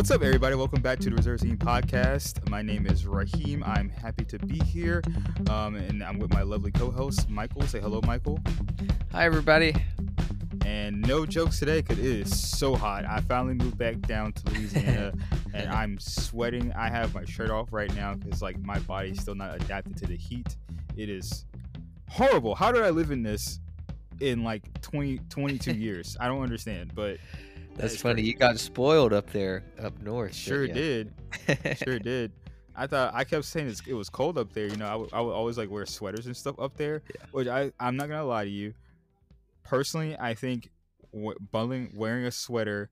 What's up, everybody? Welcome back to the Reserve Team Podcast. My name is Raheem. I'm happy to be here, um, and I'm with my lovely co-host Michael. Say hello, Michael. Hi, everybody. And no jokes today, cause it is so hot. I finally moved back down to Louisiana, and I'm sweating. I have my shirt off right now because like my body's still not adapted to the heat. It is horrible. How did I live in this in like 20, 22 years? I don't understand, but That's is funny. You got spoiled up there, up north. Sure didn't did. Sure did. I thought I kept saying it's, it was cold up there. You know, I would- I would always like wear sweaters and stuff up there. Yeah. Which I I'm not gonna lie to you. Personally, I think w- bundling wearing a sweater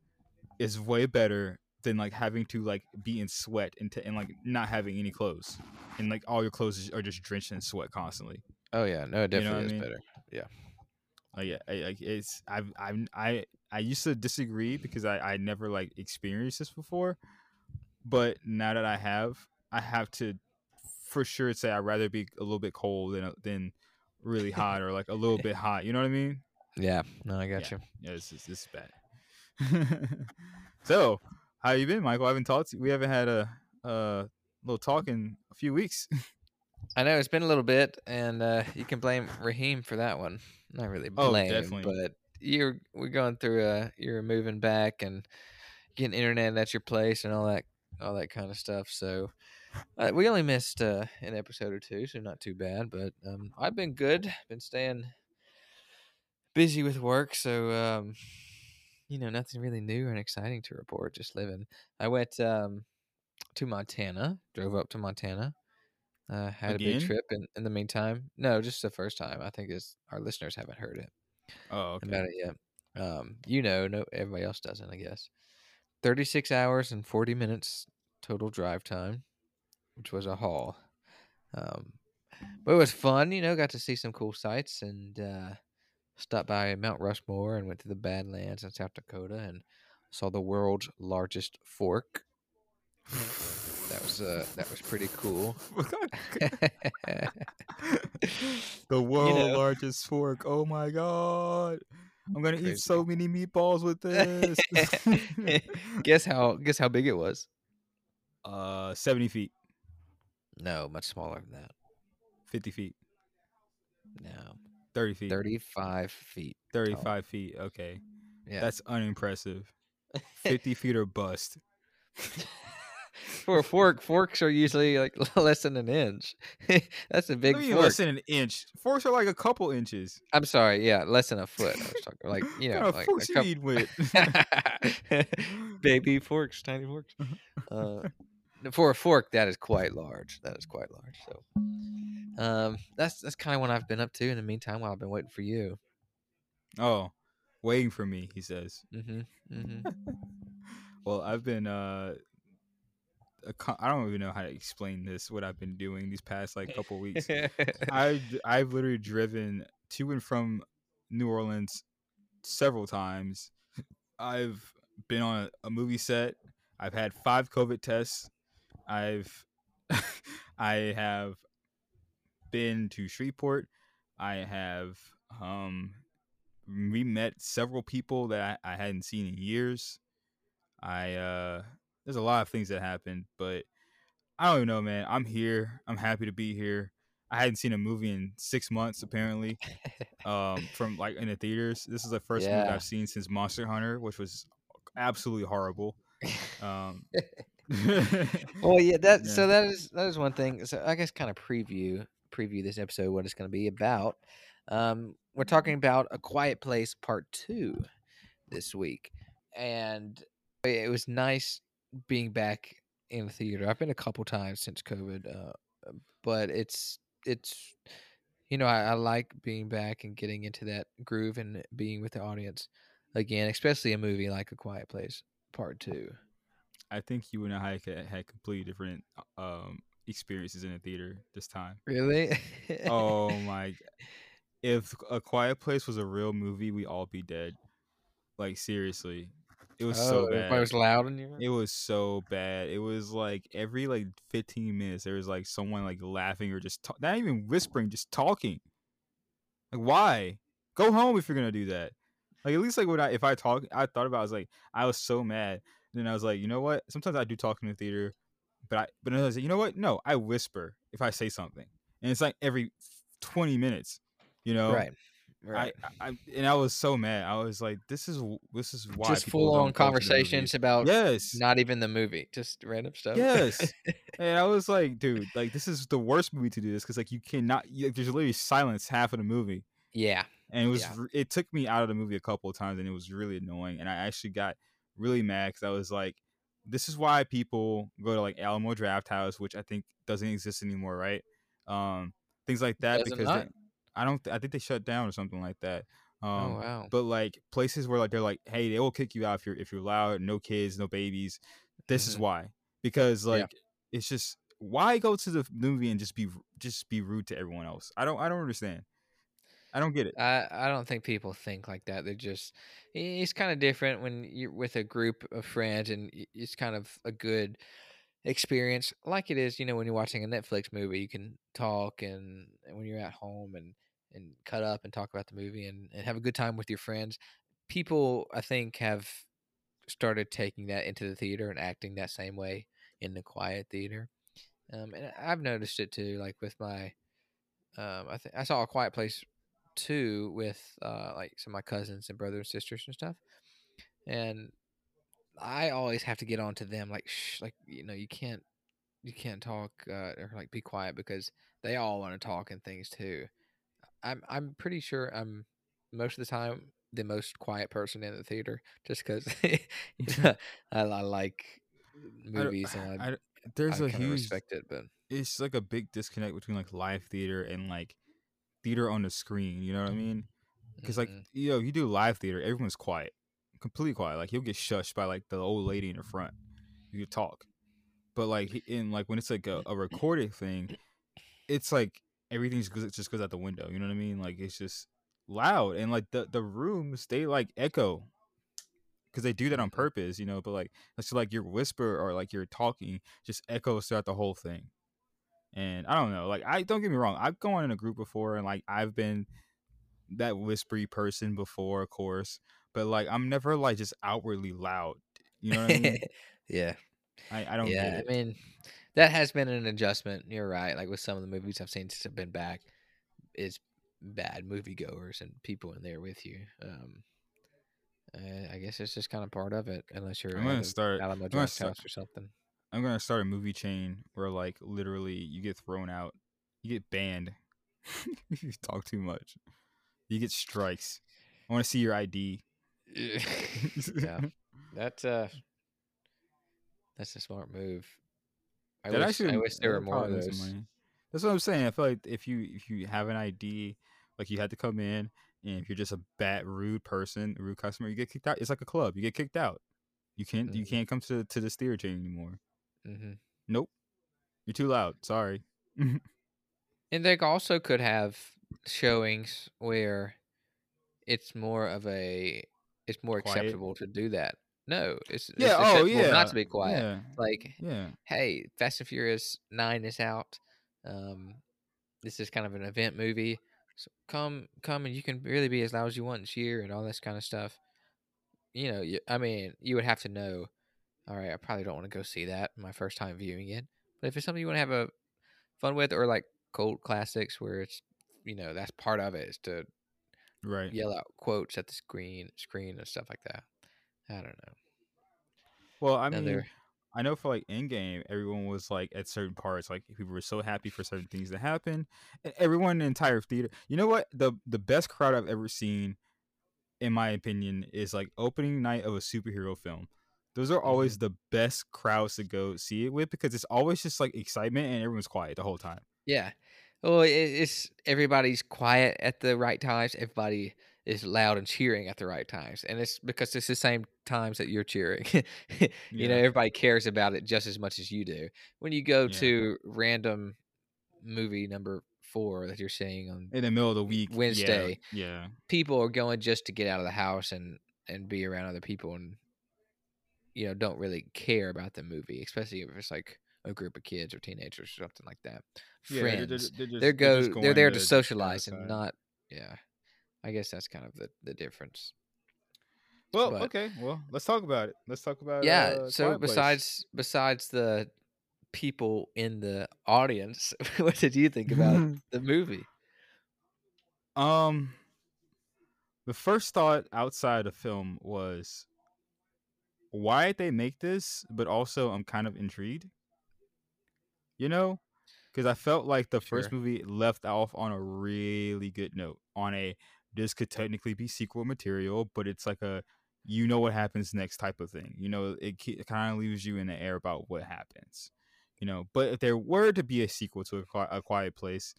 is way better than like having to like be in sweat and to, and like not having any clothes and like all your clothes are just drenched in sweat constantly. oh yeah, no, it You know definitely what I is mean? better. Like oh, yeah, I, like it's I've I've I I used to disagree because I I never like experienced this before, but now that I have, I have to for sure say I'd rather be a little bit cold than than really hot or like a little bit hot. You know what I mean? Yeah, no, I got you. Yeah, this is this is bad. so, how you been, Michael? I haven't talked. To, we haven't had a a little talk in a few weeks. I know it's been a little bit, and uh, you can blame Raheem for that one. Not really Oh, blame, definitely. but you're we're going through uh you're moving back and getting internet at your place and all that all that kind of stuff. So uh, we only missed uh, an episode or two, so not too bad. But um, I've been good. Been staying busy with work, so um, you know nothing really new and exciting to report. Just living. I went um, to Montana. Drove up to Montana. Uh, had a big trip in, in the meantime. No, just the first time. I think is our listeners haven't heard it Oh, okay. about it yet. Um, you know, no, everybody else doesn't, I guess. Thirty six hours and forty minutes total drive time, which was a haul. Um, but it was fun, you know. Got to see some cool sights and uh, stopped by Mount Rushmore and went to the Badlands in South Dakota and saw the world's largest fork. That was uh, that was pretty cool. the world know. largest fork. Oh my god. I'm gonna eat so many meatballs with this. guess how guess how big it was? uh 70 feet, No, much smaller than that. 50 feet, No, 30 feet, thirty five feet. 35 feet. Okay. Yeah, That's unimpressive. 50 feet or bust. For a fork. Forks are usually like less than an inch. That's a big What do you mean fork. less than an inch. Forks are like a couple inches. I'm sorry. Yeah, less than a foot. I was talking like you know, like forks a you couple- eat with? baby forks, tiny forks. Uh, for a fork, that is quite large. That is quite large. So, um, that's that's kind of what I've been up to in the meantime while I've been waiting for you. oh, waiting for me, he says. Mm-hmm. Mm-hmm. Well, I've been uh I don't even know how to explain this what I've been doing these past like couple weeks. I've I've literally driven to and from New Orleans several times. I've been on a, a movie set. I've had five COVID tests. I've I have been to Shreveport. I have um we met several people that I, I hadn't seen in years. I uh there's a lot of things that happened, but I don't even know, man. I'm here. I'm happy to be here. I hadn't seen a movie in six months, apparently. Um, from like in the theaters. This is the first movie I've seen since Monster Hunter, which was absolutely horrible. Um, Well, yeah, that Yeah. so that is that is one thing. So I guess kind of preview preview this episode what it's going to be about. Um, we're talking about a Quiet Place Part Two this week, and it was nice being back in the theater. I've been a couple times since COVID, uh, but it's it's you know I, I like being back and getting into that groove and being with the audience again, especially a movie like A Quiet Place Part Two. I think you and I had, had completely different um experiences in the theater this time. Really? Oh my! If A Quiet Place was a real movie, we all be dead. Like seriously, it was oh, so Oh, bad. everybody was loud in your It was so bad. It was like every like 15 minutes there was like someone like laughing or just ta- not even whispering, just talking. Like why? Go home if you're gonna do that. Like at least like what I if I talk I thought about I was like I was so mad And then I was like, you know what? Sometimes I do talk in the theater, but I but I was like, you know what? No, I whisper if I say something, and it's like every twenty minutes. You know, Right. Right. I, I and I was so mad. I was like, this is this is why Just full on go to the conversations about Yes, not even the movie, just random stuff. Yes. and I was like, dude, like this is the worst movie to do this because like you cannot. You, there's literally silence half of the movie, yeah. and it was Yeah. it took me out of the movie a couple of times, and it was really annoying. And I actually got really mad because I was like, this is why people go to like Alamo Drafthouse, which I think doesn't exist anymore, right? Um, things like that because not? they, I don't. th- I think they shut down or something like that. Um, oh wow. but like places where like they're like, hey, they will kick you out if you're if you're loud, no kids, no babies. This is Mhm. why because Yeah. like it's just why go to the movie and just be just be rude to everyone else. I don't I don't understand. I don't get it. I, I don't think people think like that. They're just it's kind of different when you're with a group of friends and it's kind of a good experience like it is you know when you're watching a netflix movie you can talk and, and when you're at home and and cut up and talk about the movie and, and have a good time with your friends. People i think have started taking that into the theater and acting that same way in the quiet theater. Um, and i've noticed it too like with my um, i i saw a quiet place too with uh, like some of my cousins and brothers and sisters and stuff. And I always have to get on to them like shh like you know you can't you can't talk uh, or like be quiet because they all want to talk and things too. I'm I'm pretty sure I'm most of the time the most quiet person in the theater just because I, I like I movies and I, I- there's I a huge respect it, but it's like a big disconnect between like live theater and like theater on the screen. You know what I mean? Because like mhm. you know, you do live theater, everyone's quiet, completely quiet. Like you'll get shushed by like the old lady in the front. You talk, but like in like when it's like a, a recorded thing, it's like everything's it just goes out the window. You know what I mean? Like it's just loud and like the the rooms they like echo because they do that on Mhm. purpose. You know, but like it's like your whisper or like your talking just echoes throughout the whole thing. And I don't know, like I don't get me wrong, I've gone in a group before and like I've been that whispery person before, of course, but like I'm never like just outwardly loud. You know what I mean? yeah, I, I don't yeah. I mean, that has been an adjustment. You're right. Like with some of the movies I've seen since I've been back, is bad moviegoers and people in there with you. Um, uh, I guess it's just kind of part of it, unless you're I'm gonna start- Alamo gonna start- House or something. I'm gonna start a movie chain where like literally you get thrown out, you get banned if you talk too much, you get strikes. I want to see your ID. yeah, that's uh, that's a smart move. I That wish, actually I wish there were more of probably make some those. That's what I'm saying. I feel like if you if you have an ID, like you had to come in, and if you're just a bad, rude person, rude customer, you get kicked out. It's like a club. You get kicked out. You can't you Mhm. can't come to to the steer chain anymore. hmm Nope. You're too loud. Sorry. And they also could have showings where it's more of a it's more Quiet? acceptable to do that. No, it's, it's Yeah. Oh yeah. not to be quiet. Yeah. Like, Yeah. hey, Fast and Furious Nine is out. Um, this is kind of an event movie. So come, come, and you can really be as loud as you want and cheer and all this kind of stuff. You know, you, I mean, you would have to know. All right, I probably don't want to go see that my first time viewing it. But if it's something you want to have a fun with, or like cult classics where it's, you know, that's part of it is to Right. yell out quotes at the screen, screen and stuff like that. I don't know. Well, I mean, I know for like Endgame, everyone was like at certain parts, like people were so happy for certain things to happen. Everyone in the entire theater. You know what? The the best crowd I've ever seen, in my opinion, is like opening night of a superhero film. Those are always mm-hmm. the best crowds to go see it with because it's always just like excitement and everyone's quiet the whole time. Yeah. Well, it's everybody's quiet at the right times. Everybody is loud and cheering at the right times, and it's because it's the same times that you're cheering. you know, everybody cares about it just as much as you do. When you go Yeah. to random movie number four that you're seeing on, In the middle of the week, Wednesday. Yeah. people are going just to get out of the house and and be around other people, and you know, don't really care about the movie, especially if it's like a group of kids or teenagers or something like that. Yeah, Friends they're, they're, they're just, they're go they're there to get socialize and not yeah i guess that's kind of the the difference Well, But- okay. Well, let's talk about it. Let's talk about yeah. Uh, so Quiet Place. besides besides the people in the audience, what did you think about the movie? Um, the first thought outside of film was, why did they make this? But also, I'm kind of intrigued. You know, because I felt like the first movie left off on a really good note. On a this could technically be sequel material, but it's like a you know what happens next type of thing. You know, it, it kind of leaves you in the air about what happens. You know, but if there were to be a sequel to a, a Quiet Place,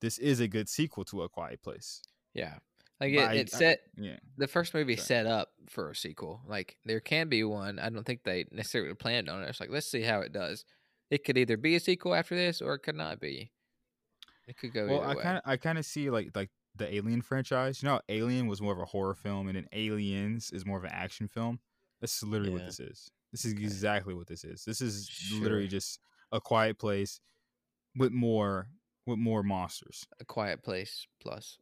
this is a good sequel to a Quiet Place. Yeah. Like it, I- it I- set Yeah. the first movie Sorry. set up for a sequel. Like there can be one. I don't think they necessarily planned on it. It's like let's see how it does. It could either be a sequel after this or it could not be. It could go Well, I kind of I kind of see like like the Alien franchise. You know, Alien was more of a horror film, and then Aliens is more of an action film. This is literally what this is. This is Okay. exactly what this is. This is literally just a quiet place with more with more monsters. a quiet place plus.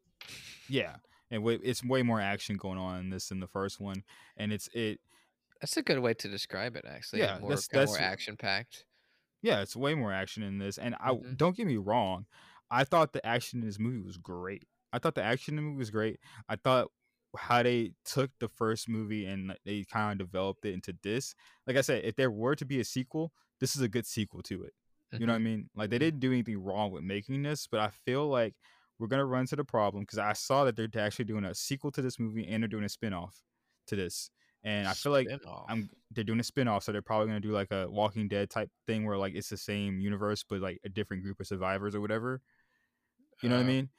Yeah, and way, it's way more action going on in this than the first one, and it's it. That's a good way to describe it actually. Yeah, more that's- kinda more action packed. Yeah, it's way more action in this, and I Mhm. don't get me wrong. I thought the action in this movie was great. I thought the action in the movie was great. I thought how they took the first movie and they kind of developed it into this. Like I said, if there were to be a sequel, this is a good sequel to it. You know what I mean? Like they Mhm. didn't do anything wrong with making this, but I feel like we're gonna run into the problem because I saw that they're actually doing a sequel to this movie and they're doing a spin-off to this. And I feel like Spin-off. I'm they're doing a spin-off, so they're probably gonna do like a Walking Dead type thing where like it's the same universe but like a different group of survivors or whatever. You know what I Uh, mean?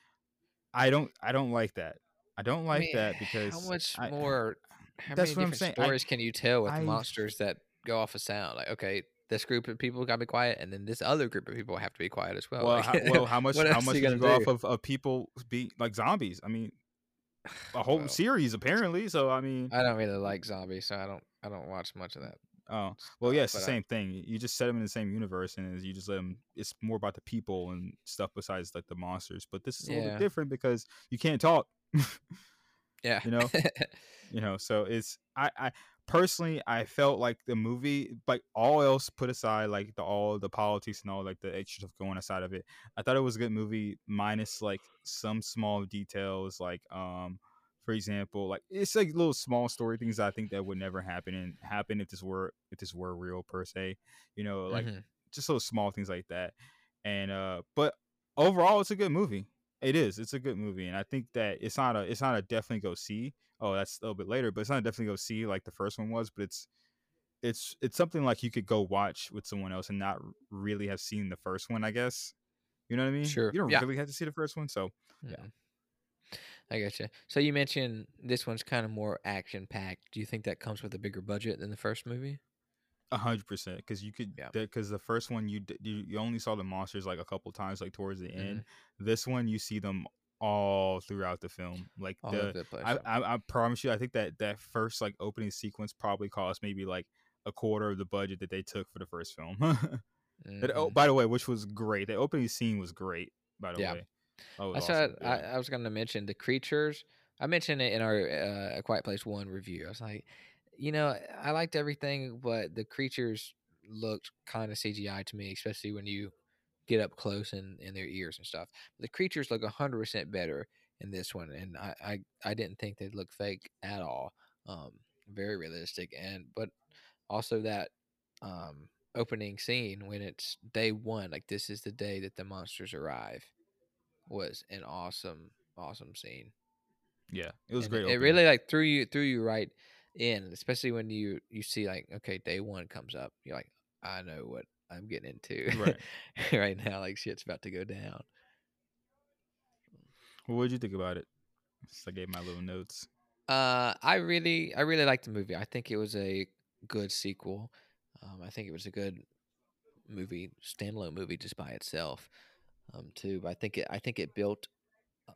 I don't I don't like that. I don't I like mean, that because how much I- more? How that's many what I'm different saying, I- stories can you tell with I- monsters that go off of sound? Like, okay, this group of people gotta be quiet, and then this other group of people have to be quiet as well. well, like, how, well, how much how much you go off of, of people be like zombies? I mean, a whole Well, series apparently. So I mean, I don't really like zombies, so I don't. I don't watch much of that. Oh well, yeah, it's the but I- same thing. You just set them in the same universe, and you just let them. It's more about the people and stuff besides like the monsters. But this is a little bit different because you can't talk. Yeah, You know? you know so it's i i personally i felt like the movie like all else put aside like the all the politics and all like the extra stuff going aside of it i thought it was a good movie minus like some small details like um for example like it's like little small story things i think that would never happen and happen if this were if this were real per se you know like Mhm. just little small things like that. And uh but overall it's a good movie. It is. It's a good movie and i think that it's not a it's not a definitely go see. Oh that's a little bit later but it's not a definitely go see like the first one was but it's it's it's something like you could go watch with someone else and not really have seen the first one i guess. You know what i mean? Sure, you don't yeah. really have to see the first one so Yeah. I gotcha. So you mentioned this one's kind of more action packed. Do you think that comes with a bigger budget than the first movie? A hundred percent, because you could, Yeah. because the first one you, you you only saw the monsters like a couple times, like towards the Mm-hmm. end. This one you see them all throughout the film. Like All the, the place. I. I I promise you, I think that that first like opening sequence probably cost maybe like a quarter of the budget that they took for the first film. That- oh, Mhm. by the way, which was great. The opening scene was great. By the Yeah. way, oh, That's awesome. what I, I was going to mention the creatures. I mentioned it in our uh, A Quiet Place One review. I was like, you know, I liked everything, but the creatures looked kind of CGI to me, especially when you get up close and in their ears and stuff. The creatures look hundred percent better in this one, and I, I I didn't think they'd look fake at all. Um, very realistic, and but also that um opening scene when it's day one, like this is the day that the monsters arrive was an awesome, awesome scene. yeah, it was And great. It opening. really like threw you threw you right in, especially when you you see like okay, day one comes up. You're like, I know what I'm getting into Right. right now. Like shit's about to go down. What did you think about it? Just I gave my little notes. Uh, I really, I really liked the movie. I think it was a good sequel. Um, I think it was a good movie, standalone movie, just by itself, um, too. But I think it, I think it built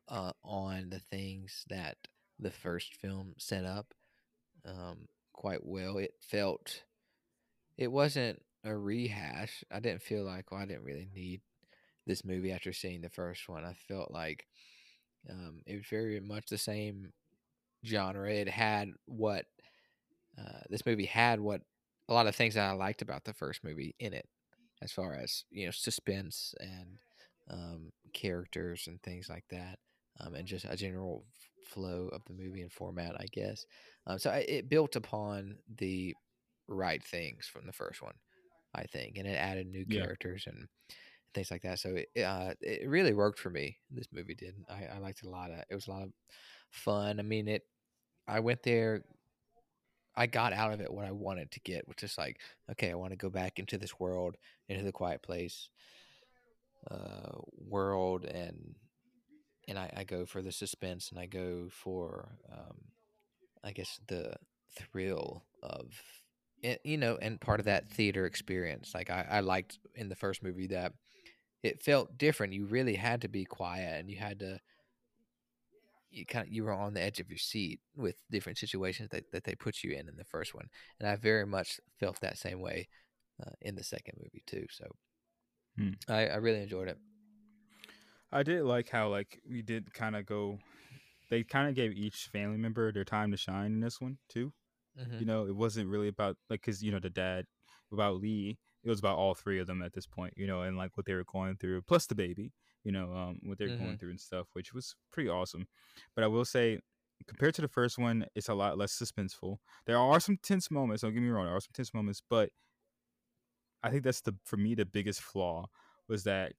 uh, on the things that the first film set up um, quite well. It felt, it wasn't a rehash. I didn't feel like, well, I didn't really need this movie after seeing the first one. I felt like um, it was very much the same genre. It had what uh, this movie had what a lot of things that I liked about the first movie in it, as far as you know, suspense and um, characters and things like that, um, and just a general f- flow of the movie and format, I guess. Um, so I, it built upon the right things from the first one, I think, and it added new Yeah. characters and things like that. So it uh, it really worked for me. This movie did. I, I liked it a lot. Of, it was a lot of fun. I mean, it. I went there. I got out of it what I wanted to get, which is like, okay, I want to go back into this world, into the quiet place uh, world, and and I, I go for the suspense, and I go for, um, I guess the thrill of, it, you know, and part of that theater experience. Like I, I liked in the first movie that it felt different. You really had to be quiet, and you had to. You kind of you were on the edge of your seat with different situations that, that they put you in in the first one, and I very much felt that same way uh, in the second movie too. So Hmm. I, I really enjoyed it. I did like how like we did kind of go. They kind of gave each family member their time to shine in this one too. Mm-hmm. You know, it wasn't really about like because you know the dad about Lee. It was about all three of them at this point. You know, and like what they were going through, plus the baby. You know, um, what they're going Mhm. through and stuff, which was pretty awesome. But I will say, compared to the first one, it's a lot less suspenseful. There are some tense moments. Don't get me wrong. There are some tense moments, but I think that's the for me the biggest flaw was that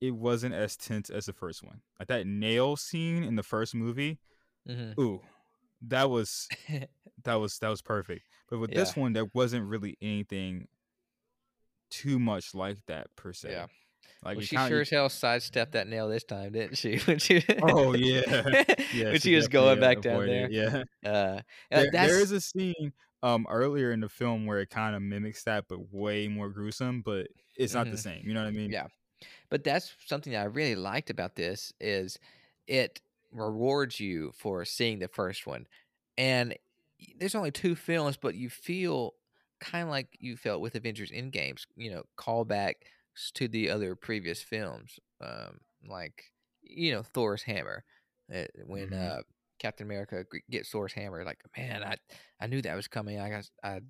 it wasn't as tense as the first one. Like that nail scene in the first movie. Mm-hmm. Ooh, that was that was that was perfect. But with this one, there wasn't really anything too much like that per se. Yeah. Like well, she sure as hell sidestepped that nail this time, didn't she? when she, Oh, yeah. yeah, when she was going uh, back down there. it, Yeah. Uh, There, that's, there is a scene um earlier in the film where it kind of mimics that, but way more gruesome. But it's not the Mhm. same. You know what I mean? Yeah. but that's something that I really liked about this is it rewards you for seeing the first one, and there's only two films, but you feel kind of like you felt with Avengers in Endgames. You know, callbacks to the other previous films, um, like you know Thor's hammer uh, when Mhm. uh, Captain America g- gets Thor's hammer. Like, man, I I knew that was coming. I got I.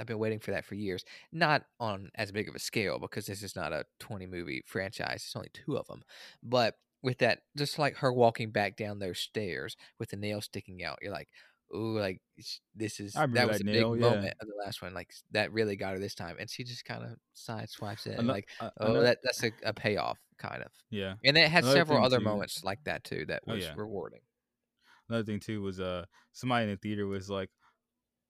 I've been waiting for that for years. Not on as big of a scale because this is not a 20 movie franchise. It's only two of them. But with that, just like her walking back down those stairs with the nail sticking out, you're like, ooh, like this is I that was that a nail, big yeah. moment of the last one. Like that really got her this time, and she just kind of sideswipes it, and like, uh, oh, ano- that that's a, a payoff, kind of. yeah. And it had Another several other too- moments like that too that Oh, was yeah. rewarding. Another thing too was uh somebody in the theater was like,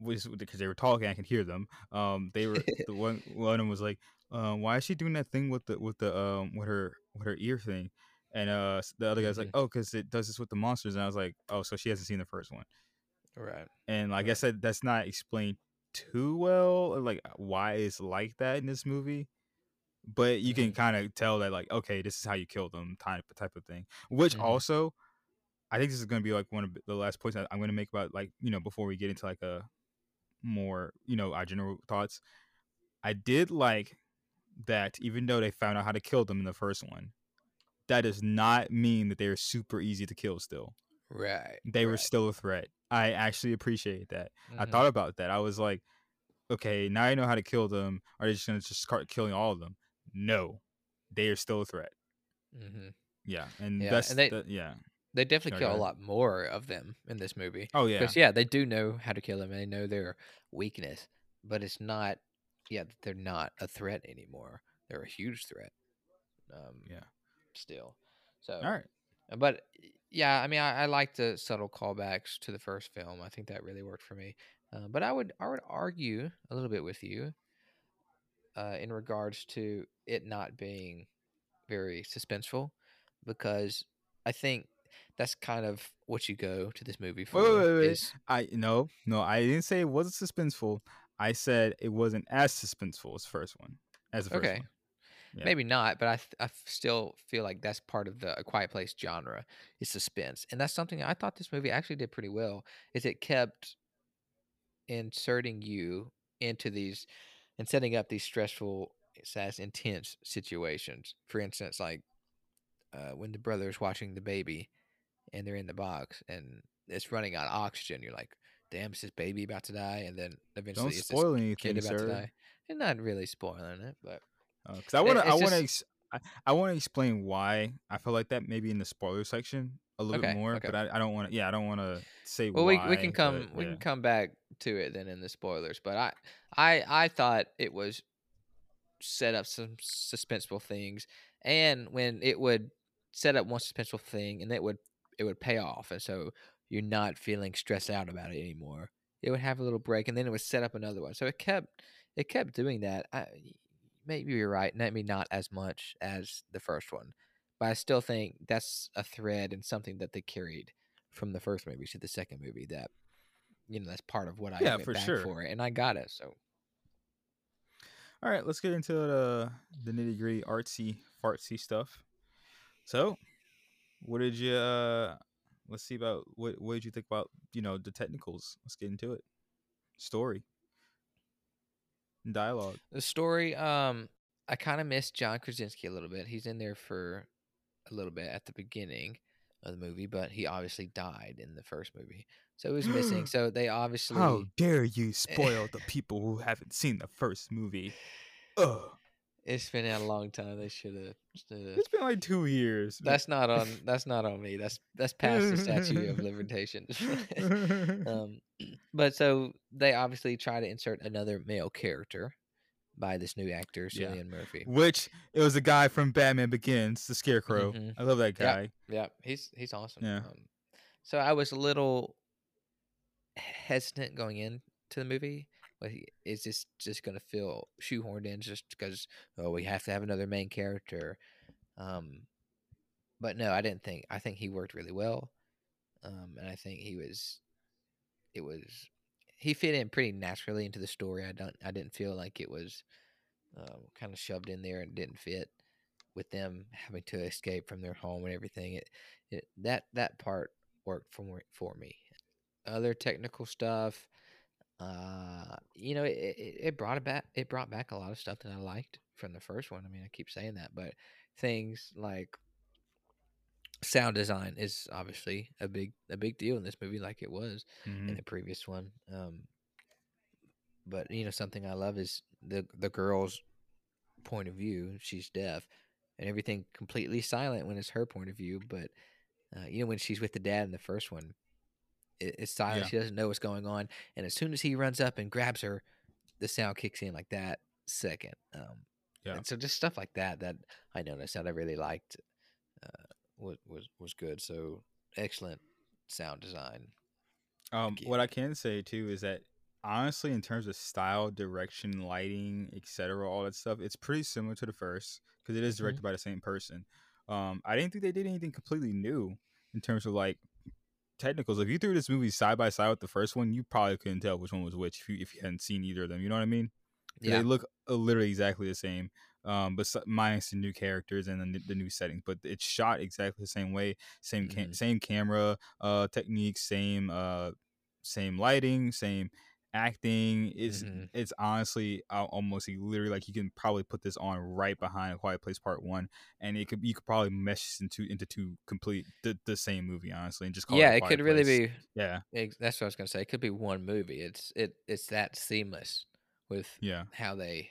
was because they were talking, I could hear them. Um, they were the one one of them was like, um, why is she doing that thing with the with the um with her with her ear thing? And uh the other guy's like, oh, because it does this with the monsters. And I was like, oh, so she hasn't seen the first one. Right. And like I said, that's not explained too well, like why it's like that in this movie. But you can Mhm. kind of tell that like, okay, this is how you kill them, type type of thing. Which Mhm. also, I think this is gonna be like one of the last points that I'm gonna make about like you know before we get into like a more you know our general thoughts. I did like that even though they found out how to kill them in the first one, that does not mean that they're super easy to kill. Still, Right. they were still a threat. I actually appreciate that. I Mhm. thought about that. I was like, okay, now I know how to kill them. Are they just gonna just start killing all of them? No, they are still a threat. Mhm. Yeah, and Yeah, that's and they- the- yeah. They definitely kill a lot more of them in this movie. Oh yeah, Because yeah, they do know how to kill them and they know their weakness, but it's not. Yeah, they're not a threat anymore. They're a huge threat. Um, yeah. Still, so All right. but yeah, I mean, I, I like the subtle callbacks to the first film. I think that really worked for me. Uh, but I would I would argue a little bit with you uh, in regards to it not being very suspenseful, because I think that's kind of what you go to this movie for. Wait, wait, wait, is- I no, no, I didn't say it wasn't suspenseful. I said it wasn't as suspenseful as the first one. As the first okay, one. Yeah. maybe not, but I th- I still feel like that's part of the A Quiet Place genre is suspense, and that's something I thought this movie actually did pretty well. Is it kept inserting you into these and setting up these stressful, as intense situations. For instance, like uh, when the brother's watching the baby and they're in the box and it's running out of oxygen, you're like, damn, is his baby about to die? And then eventually Don't it's spoil this anything, kid about to die. And not really spoiling it, but uh, Because I want to, I want to, ex- I, I want to explain why I feel like that. Maybe in the spoiler section a little Okay, bit more, okay. but I, I don't want to. Yeah, I don't want to say. well, we why, we can come but we can come back to it then in the spoilers. But I I I thought it was set up some suspenseful things, and when it would set up one suspenseful thing, and it would it would pay off, and so you're not feeling stressed out about it anymore. It would have a little break, and then it would set up another one. So it kept it kept doing that. I, maybe you're right. Maybe not as much as the first one, but I still think that's a thread and something that they carried from the first movie to the second movie. That you know that's part of what I Yeah, went for back sure. for, and I got it. So All right, let's get into the the nitty gritty artsy fartsy stuff. So, what did you? uh Let's see about what. What did you think about you know the technicals? Let's get into it. Story, dialogue. the story, um, I kind of missed John Krasinski a little bit. He's in there for a little bit at the beginning of the movie, but he obviously died in the first movie, so he was missing. So they obviously How dare you spoil the people who haven't seen the first movie? Ugh. It's been a long time. They should have. It's been like two years. That's not on. That's not on me. That's that's past the statute of limitations. um, but so they obviously try to insert another male character by this new actor, Yeah. Cillian Murphy. Which it was a guy from Batman Begins, the Scarecrow. Mhm. I love that guy. Yeah, he's he's awesome. Yeah. Um, so I was a little hesitant going into the movie. Is this just going to feel shoehorned in just because oh we have to have another main character? Um, but no, I didn't think. I think he worked really well, um, and I think he was. It was he fit in pretty naturally into the story. I don't. I didn't feel like it was um, kind of shoved in there and didn't fit with them having to escape from their home and everything. It, it that that part worked for for me. Other technical stuff, uh, you know, it, it, brought it back. It brought back a lot of stuff that I liked from the first one. I mean, I keep saying that, but things like sound design is obviously a big a big deal in this movie, like it was Mhm. in the previous one. Um, but you know, something I love is the the girl's point of view. She's deaf, and everything completely silent when it's her point of view. But uh, you know, when she's with the dad in the first one, it's silent. Yeah. She doesn't know what's going on, and as soon as he runs up and grabs her, the sound kicks in like that second. Um, Yeah. and so just stuff like that that I noticed that I really liked uh, was was was good. So excellent sound design. Um, Again. what I can say too is that honestly, in terms of style, direction, lighting, etc., all that stuff, it's pretty similar to the first because it is Mhm. directed by the same person. Um, I didn't think they did anything completely new in terms of like technicals. If you threw this movie side by side with the first one, you probably couldn't tell which one was which if you if you hadn't seen either of them. You know what I mean? Yeah, They look uh, literally exactly the same, um, but minus the new characters and the, the new settings. But it's shot exactly the same way, same ca- Mhm. same camera uh, techniques, same uh, same lighting, same acting. It's Mhm. it's honestly uh, almost literally like you can probably put this on right behind A Quiet Place Part One, and it could you could probably mesh this into into two complete the, the same movie honestly, and just call yeah, it, it could really be. yeah That's what I was gonna say. It could be one movie. It's it it's that seamless with yeah. how they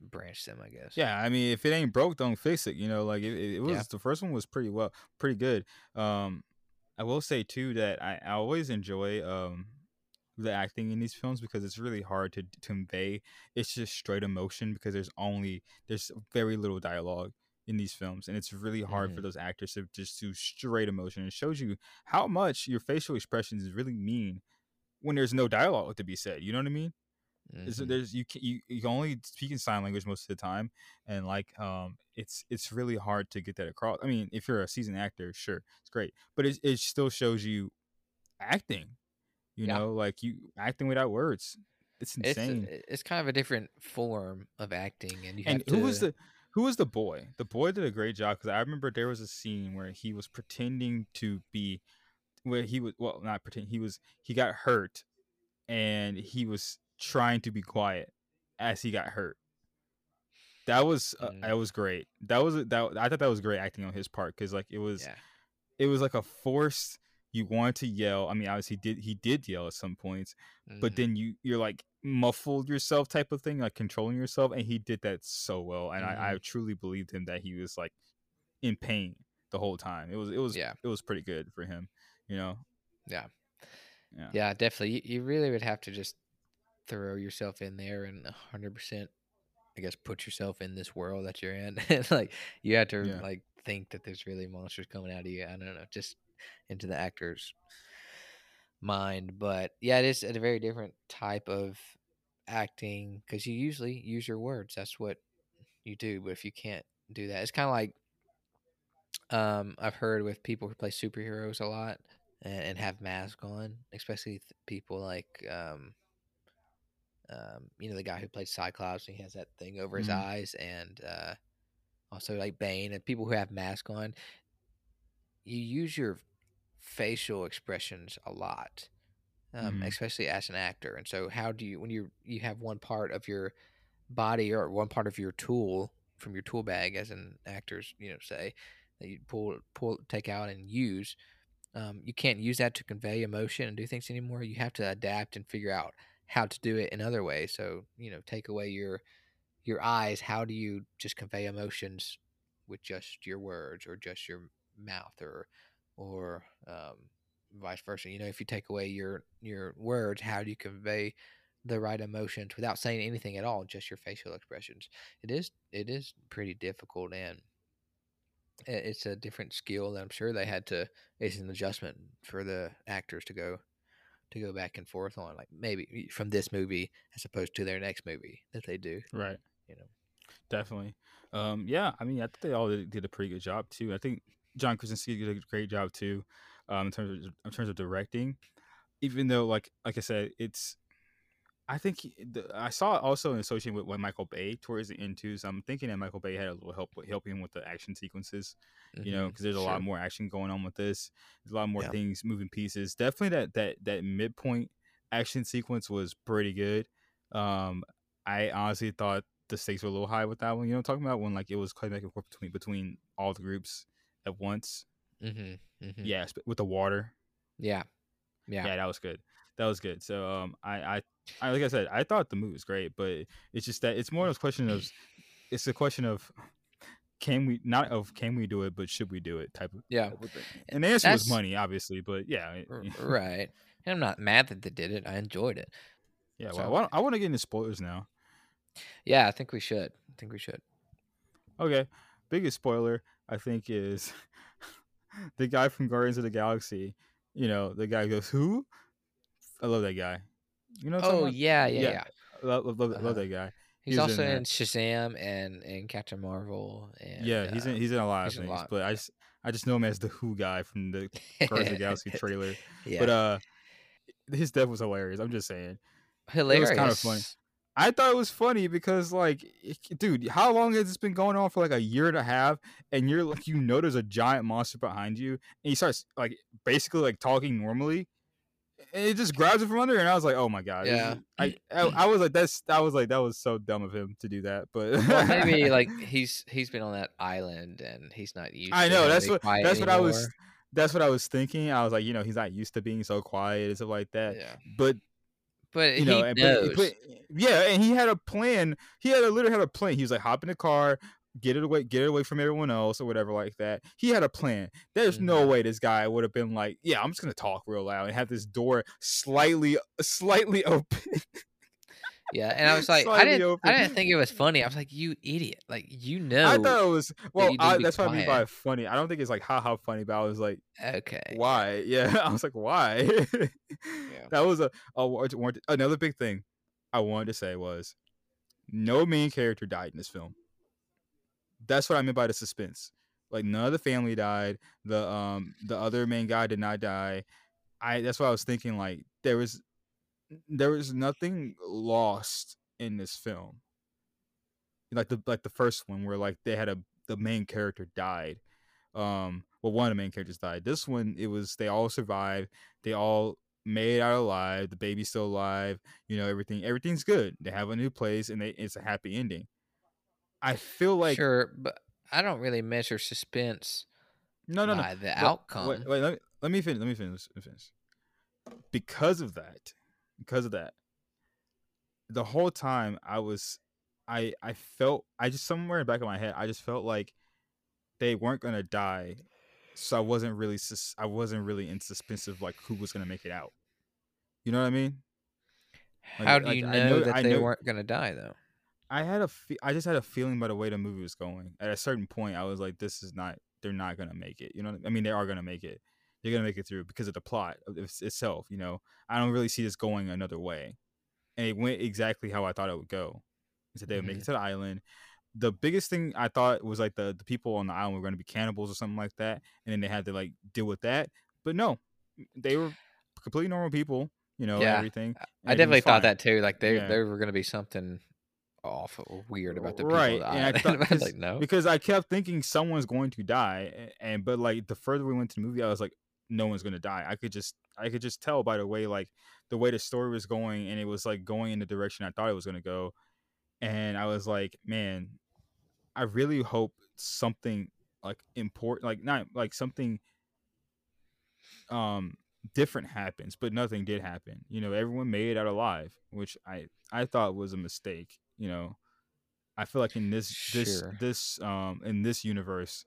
branch them. I guess. Yeah, I mean, if it ain't broke, don't fix it. You know, like it, it, it was Yeah. the first one was pretty well, pretty good. Um, I will say too that I, I always enjoy um the acting in these films because it's really hard to, to convey. It's just straight emotion because there's only there's very little dialogue in these films, and it's really hard for Mhm. those actors to just do straight emotion. It shows you how much your facial expressions really mean when there's no dialogue to be said. You know what I mean? Is Mhm. there's you can you, you can only speak in sign language most of the time and like um it's it's really hard to get that across i mean if you're a seasoned actor sure it's great but it, it still shows you acting you Yeah. know like you acting without words it's It's insane it's kind of a different form of acting, and you and who to. was the who was the boy the boy did a great job because i remember there was a scene where he was pretending to be where he was well not pretend he was he got hurt and he was trying to be quiet as he got hurt that was uh, Mm. that was great that was that i thought that was great acting on his part because like it was yeah. it was like a forced you wanted to yell. I mean, obviously, he did he did yell at some points, but Mhm. then you you're like muffled yourself type of thing, like controlling yourself, and he did that so well. And I, I truly believed him that he was like in pain the whole time. It was it was Yeah. it was pretty good for him, you know. Yeah. Yeah. Yeah, definitely. You, you really would have to just throw yourself in there and 100%, I guess, put yourself in this world that you're in. like, you have to, Yeah. like, think that there's really monsters coming out of you. I don't know, just into the actor's mind. But yeah, it is a very different type of acting because you usually use your words. That's what you do. But if you can't do that, it's kind of like um, I've heard with people who play superheroes a lot and, and have masks on, especially th- people like um, um, you know the guy who played Cyclops and he has that thing over his Mhm. eyes, and uh, also like Bane and people who have masks on. You use your facial expressions a lot, um, Mhm. especially as an actor. And so, how do you when you you have one part of your body or one part of your tool from your tool bag, as an actors, you know, say that you pull pull take out and use. Um, you can't use that to convey emotion and do things anymore. You have to adapt and figure out how to do it in other ways. So you know, take away your your eyes. How do you just convey emotions with just your words or just your mouth or or um, vice versa? You know, if you take away your your words, how do you convey the right emotions without saying anything at all, just your facial expressions? It is it is pretty difficult and it's a different skill that I'm sure they had to. It's an adjustment for the actors to go to go back and forth on, like maybe from this movie as opposed to their next movie that they do. Right. You know. Definitely. Um, yeah, I mean, I think they all did, did a pretty good job too. I think John Krasinski did a great job too, um, in terms of in terms of directing. Even though, like like I said, it's I think he, the, I saw it also in association with, with Michael Bay towards the end too. So I'm thinking that Michael Bay had a little help with helping with the action sequences. You know, because there's a sure. lot more action going on with this. There's a lot more Yeah. things, moving pieces. Definitely that that that midpoint action sequence was pretty good. Um, I honestly thought the stakes were a little high with that one. You know, talking about when like it was cutting back and forth between between all the groups at once. Mhm, mhm. Yes, but with the water. Yeah. Yeah. Yeah. that was good. That was good. So um, I, I, I like I said, I thought the movie was great, but it's just that it's more of a question of, it's a question of, can we not of can we do it, but should we do it type of Yeah. type of. And the answer was money, obviously, but yeah, right. And I'm not mad that they did it. I enjoyed it. yeah. So- Well, I want, I want to get into spoilers now. Yeah, I think we should. I think we should. Okay, biggest spoiler I think is the guy from Guardians of the Galaxy. You know, the guy goes, "Who?" I love that guy. You know, Oh yeah, yeah, Yeah. yeah. love, love, love, Uh-huh. love that guy. He's He was also in in. Shazam and and Captain Marvel. And, yeah, he's in uh, he's in a lot of he's things, lot, but I just I just know him as the Who guy from the Guardians of the Galaxy trailer. yeah, But uh, his death was hilarious. I'm just saying. hilarious. It was kinda funny. I thought it was funny because, like, dude, how long has this been going on for like a year and a half? And you're like, you know, there's a giant monster behind you, and he starts like basically like talking normally, and it just grabs it from under. And I was like, oh my god, Yeah. I, I I was like, that's that was like that was so dumb of him to do that, but Well, maybe like he's he's been on that island and he's not used. I know that's what that's what I was that's what I was thinking. I was like, you know, he's not used to being so quiet and stuff like that. Yeah, But but you know, he and, knows. but, but yeah, and he had a plan. He had a literally had a plan. He was like, hop in the car, get it away, get it away from everyone else or whatever like that. He had a plan. There's no Mhm. way this guy would have been like, yeah, I'm just gonna talk real loud and have this door slightly, slightly open. Yeah, and I was like, I didn't, open. I didn't think it was funny. I was like, you idiot! Like you know, I thought it was well. to I, that's what I mean by funny. I don't think it's like ha ha funny, but I was like, okay, why? Yeah, I was like, why? That was a, a another big thing I wanted to say was no main character died in this film. That's what I meant by the suspense. Like none of the family died. The um the other main guy did not die. I that's what I was thinking. Like there was there was nothing lost in this film. Like the like the first one where like they had a the main character died. Um well one of the main characters died. This one it was they all survived. They all made out alive. The baby's still alive. You know everything. Everything's good. They have a new place and they, it's a happy ending. I feel like sure, but I don't really measure suspense no no no. the outcome. Wait, wait, let me let me finish. Let me finish. Let me finish. Because of that, because of that, the whole time I was, I I felt I just somewhere in the back of my head I just felt like they weren't gonna die, so I wasn't really sus- I wasn't really in suspense of like who was gonna make it out. You know what I mean? Like- How do like, you know, know- that I they know- weren't gonna die though? I had a fe- I just had a feeling by the way the movie was going. At a certain point, I was like, "This is not. They're not gonna make it." You know, I mean, they are gonna make it. They're gonna make it through because of the plot itself. You know, I don't really see this going another way, and it went exactly how I thought it would go. Is that they would make it mm-hmm. to the island. The biggest thing I thought was like the the people on the island were going to be cannibals or something like that, and then they had to like deal with that. But no, they were completely normal people. You know, and Yeah, everything. I definitely thought that too. Like they Yeah. there were gonna be something awful weird about the people. right and i thought I was 'cause- like, no. because i kept thinking someone's going to die and but like the further we went to the movie i was like no one's to die. I could just i could just tell by the way like the way the story was going and it was like going in the direction i thought it was to go and i was like man i really hope something like important like not like something um different happens but nothing did happen. You know everyone made it out alive which i i thought was a mistake you know? I feel like in this this Sure. this um in this universe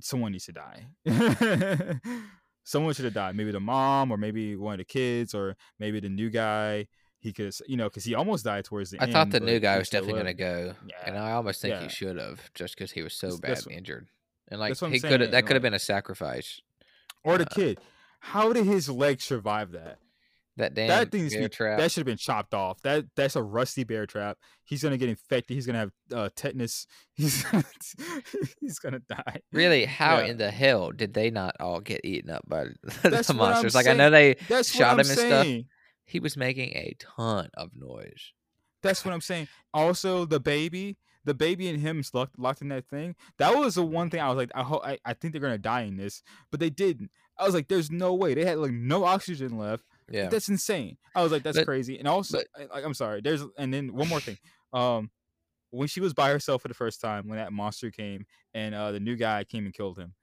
someone needs to die someone should have died maybe the mom or maybe one of the kids or maybe the new guy he could you know because he almost died towards the I end I thought the new guy was definitely gonna go, yeah. and I almost think yeah. he should have, just because he was so That's- that's badly what- injured. And like that's he could that could have like- been a sacrifice. or the uh, kid how did his leg survive that That damn that thing's bear be- trap. that should have been chopped off. That that's a rusty bear trap. He's gonna get infected. He's gonna have uh, tetanus. He's he's gonna die. Really, how Yeah. in the hell did they not all get eaten up by the monsters? Like I know they That's shot him and stuff. he was making a ton of noise. That's what I'm saying. Also, the baby, the baby and him locked, locked in that thing. That was the one thing I was like, I hope, I, I think they're gonna die in this, but they didn't. I was like, there's no way. They had like no oxygen left. Yeah, That's insane. I was like, that's But- crazy. And also, I, I'm sorry. There's and then one more thing. Um, when she was by herself for the first time, when that monster came and uh the new guy came and killed him,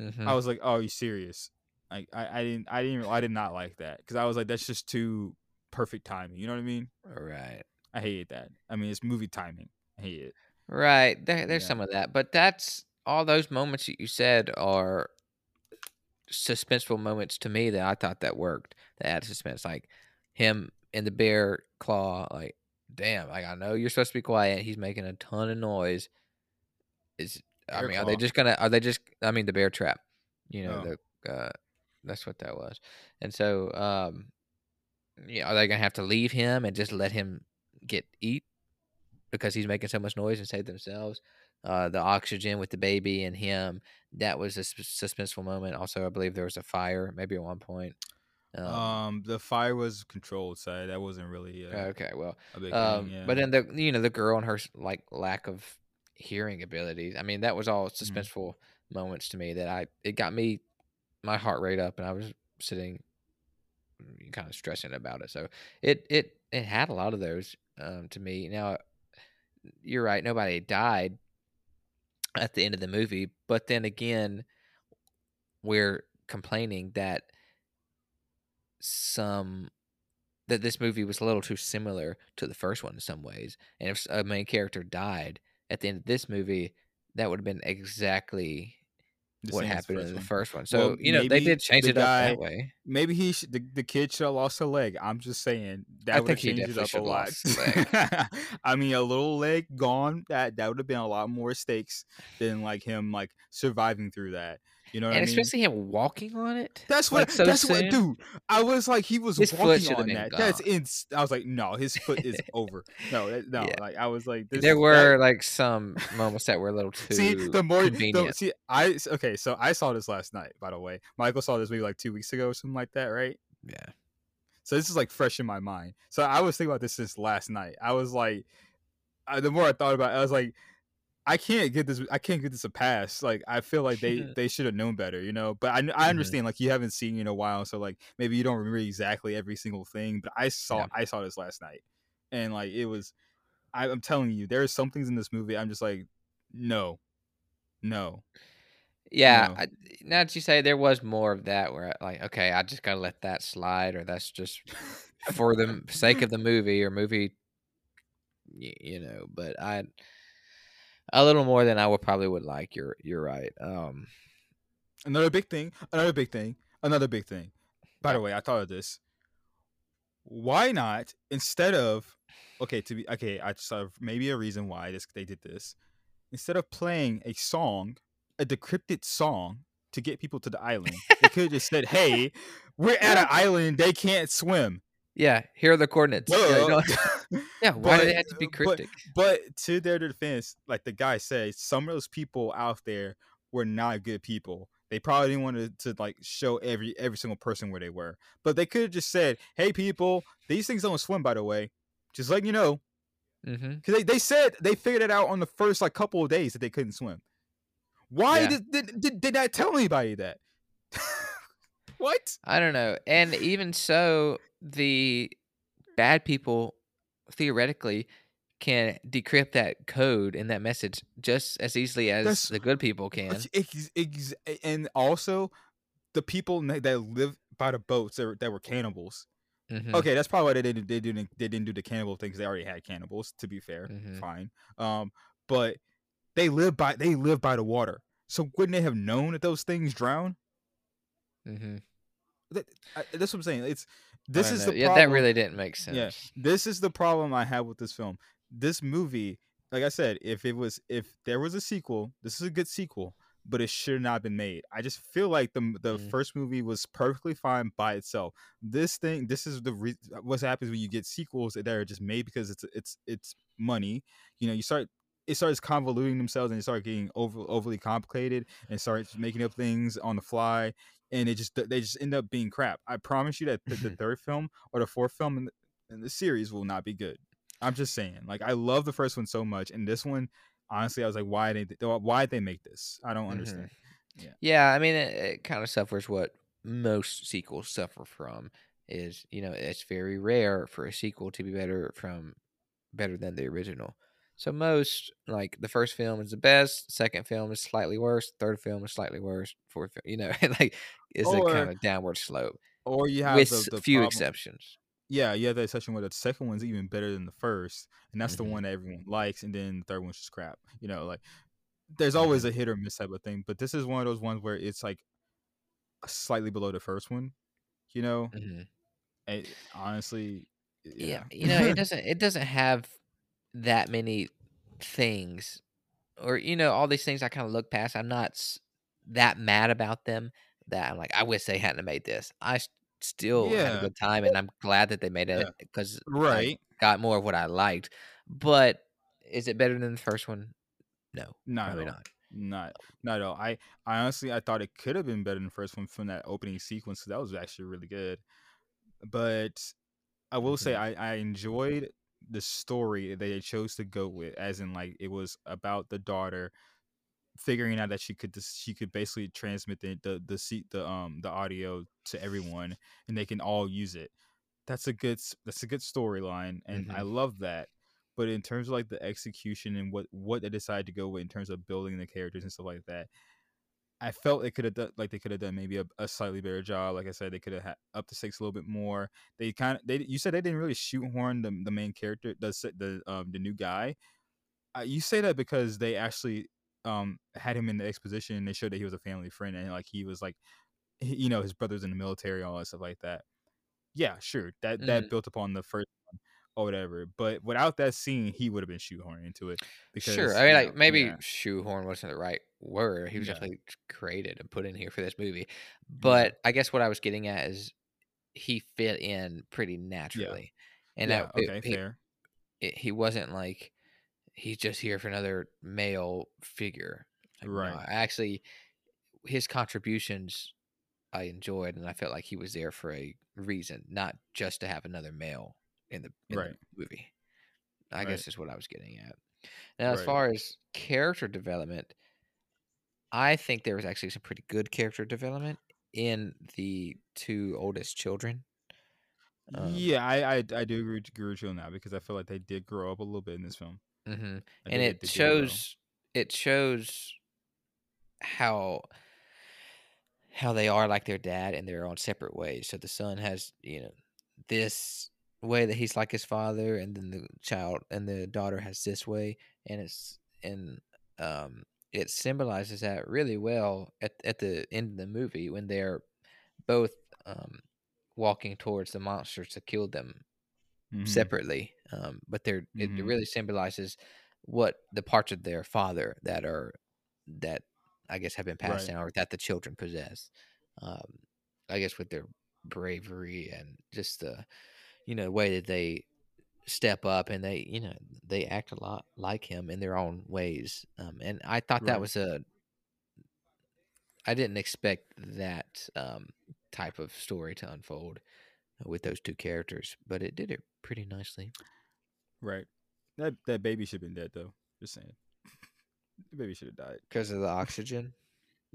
Mhm. I was like, oh, you serious? Like, I, I didn't, I didn't, I did not like that because I was like, that's just too perfect timing. You know what I mean? right. I hated that. I mean, it's movie timing. I hate it. Right. There, there's Yeah. some of that, but that's all those moments that you said are suspenseful moments to me that I thought that worked. That added suspense, like him in the bear claw. Like, damn, like I know you're supposed to be quiet. He's making a ton of noise. Is I mean, are they claw. just gonna? Are they just? I mean, the bear trap. You know, Oh. the uh, that's what that was. And so, um, yeah, are they gonna have to leave him and just let him get eat because he's making so much noise and save themselves? Uh, the oxygen with the baby and him that was a sus- suspenseful moment. Also, I believe there was a fire, maybe at one point. Um, Um, the fire was controlled, so that wasn't really uh, okay, well, a um, thing. Yeah. but then the you know the girl and her like lack of hearing abilities. I mean, that was all Mm-hmm. suspenseful moments to me that I it got me my heart rate up, and I was sitting kind of stressing about it. So it it it had a lot of those um, to me. Now you're right, nobody died at the end of the movie, but then again, we're complaining that some that this movie was a little too similar to the first one in some ways. And if a main character died at the end of this movie, that would have been exactly The what happened in the first one. So Well, you know they did change the it up that way. Maybe he should, the, the kid should have lost a leg. I'm just saying that I would have changed it up a lot. I mean, a little leg gone that that would have been a lot more stakes than like him like surviving through that. You know what and I mean? especially him walking on it. That's what. like, so that's soon. what, dude. I was like, he was His walking on that. That's gone. ins. I was like, no, his foot is over. No, that- no. Yeah. Like I was like, this, there that- were like some moments that were a little too see the more the, see I okay. So I saw this last night. By the way, Michael saw this maybe like two weeks ago or something like that, right? yeah. So this is like fresh in my mind. So I was thinking about this since last night. I was like, uh, the more I thought about it, I was like, I can't get this. I can't get this a pass. Like I feel like they they should have known better, you know. But I I Mhm. understand like you haven't seen in a while, so like maybe you don't remember exactly every single thing. But I saw Yeah. I saw this last night, and like it was. I, I'm telling you, there are some things in this movie. I'm just like, no, no. Yeah, know. I, now that you say there was more of that, where I, like, okay, I just gotta let that slide, or that's just for the sake of the movie or movie, you know. But I, a little more than I would probably would like. You're you're right. Um, Another big thing. Another big thing. Another big thing. By the way, I thought of this. Why not instead of okay to be okay? I just saw maybe a reason why this they did this. Instead of playing a song, a decrypted song to get people to the island, they could have just said, "Hey, we're at an island. They can't swim." Yeah, here are the coordinates. Yeah, no- yeah, why do they have to be but- cryptic? But to their defense, like the guy says, some of those people out there were not good people. They probably didn't want to, to like show every every single person where they were. But they could have just said, "Hey, people, these things don't swim, by the way. Just letting you know." mm-hmm. Because they, they said they figured it out on the first like couple of days that they couldn't swim. Why Yeah. did, did did did not tell anybody that? what? I don't know. And even so, the bad people theoretically can decrypt that code and that message just as easily as That's- the good people can. Ex- ex- and also the people that live by the boats that were, that were cannibals. Mhm, Okay, that's probably why they didn't they didn't they didn't do the cannibal thing because they already had cannibals. To be fair, Mhm. fine. Um, but they live by they live by the water. So wouldn't they have known that those things drown? mhm. That, I, that's what I'm saying. It's this is know. the yeah, problem. that really didn't make sense. Yeah. this is the problem I have with this film. This movie, like I said, if it was if there was a sequel, this is a good sequel, but it should not have been made. I just feel like the the Mm. first movie was perfectly fine by itself. This thing, this is the re- what happens when you get sequels that are just made because it's it's it's money. You know, you start it starts convoluting themselves and it start getting over overly complicated and starts making up things on the fly and it just they just end up being crap. I promise you that the, the third film or the fourth film in the, in the series will not be good. I'm just saying. Like I love the first one so much, and this one, honestly, I was like, why did they why did they make this? I don't Mhm. understand. Yeah, I mean, it, it kind of suffers what most sequels suffer from. Is you know, it's very rare for a sequel to be better from better than the original. So most like the first film is the best, second film is slightly worse, third film is slightly worse, fourth, film, you know, like is a kind of downward slope Or you have with the, the few problem- exceptions. Yeah, you have that section where the second one's even better than the first, and that's Mhm. the one that everyone likes, and then the third one's just crap. You know, like there's always Mhm. a hit or miss type of thing, but this is one of those ones where it's like slightly below the first one. You know, hmm And honestly, yeah. yeah, you know it doesn't it doesn't have that many things or you know all these things i kind of look past i'm not that mad about them that i'm like i wish they hadn't made this i still had a good time and i'm glad that they made it Yeah. because right. got more of what i liked but is it better than the first one no Not probably not Not, not at all. I, I honestly, I thought it could have been better than the first one from that opening sequence. that was actually really good. But I will say, mm-hmm. I, I enjoyed the story that they chose to go with, as in like it was about the daughter figuring out that she could she could basically transmit the the the seat the um the audio to everyone, and they can all use it. That's a good that's a good storyline, and I love that. But in terms of like the execution and what what they decided to go with in terms of building the characters and stuff like that, I felt they could have done like they could have done maybe a, a slightly better job. Like I said, they could have had up the stakes a little bit more. They kind of they you said they didn't really shoehorn the the main character the the um the new guy. Uh, you say that because they actually um had him in the exposition and they showed that he was a family friend and like he was like he- you know his brother's in the military all that stuff like that. Yeah, sure that that Mhm. built upon the first or whatever. But without that scene, he would have been shoehorned into it. Because, sure i mean like know, maybe yeah. shoehorn wasn't the right word he was Yeah. definitely created and put in here for this movie but i guess what i was getting at is he fit in pretty naturally and yeah, that, it- okay, he, fair. it- he wasn't like he's just here for another male figure Like, no, Right. I actually his contributions i enjoyed and i felt like he was there for a reason not just to have another male in the, in the movie i Right. guess is what i was getting at now as far as character development i think there was actually some pretty good character development in the two oldest children um, yeah, I, I I do agree, agree with you on that because I feel like they did grow up a little bit in this film. mhm. And it they did grow. shows it shows how how they are like their dad and they're on separate ways. So the son has, you know, this way that he's like his father, and then the child and the daughter has this way, and it's and um it symbolizes that really well at at the end of the movie when they're both um walking towards the monsters that killed them Mhm. separately. Um, but they're it, it really symbolizes what the parts of their father that are that I guess have been passed Right. down or that the children possess. Um, I guess with their bravery and just the you know the way that they step up and they you know they act a lot like him in their own ways. Um, and I thought that was a I didn't expect that um, type of story to unfold with those two characters, but it did it pretty nicely. Right. That that baby should have been dead though. Just saying. The baby should have died. Because of the oxygen?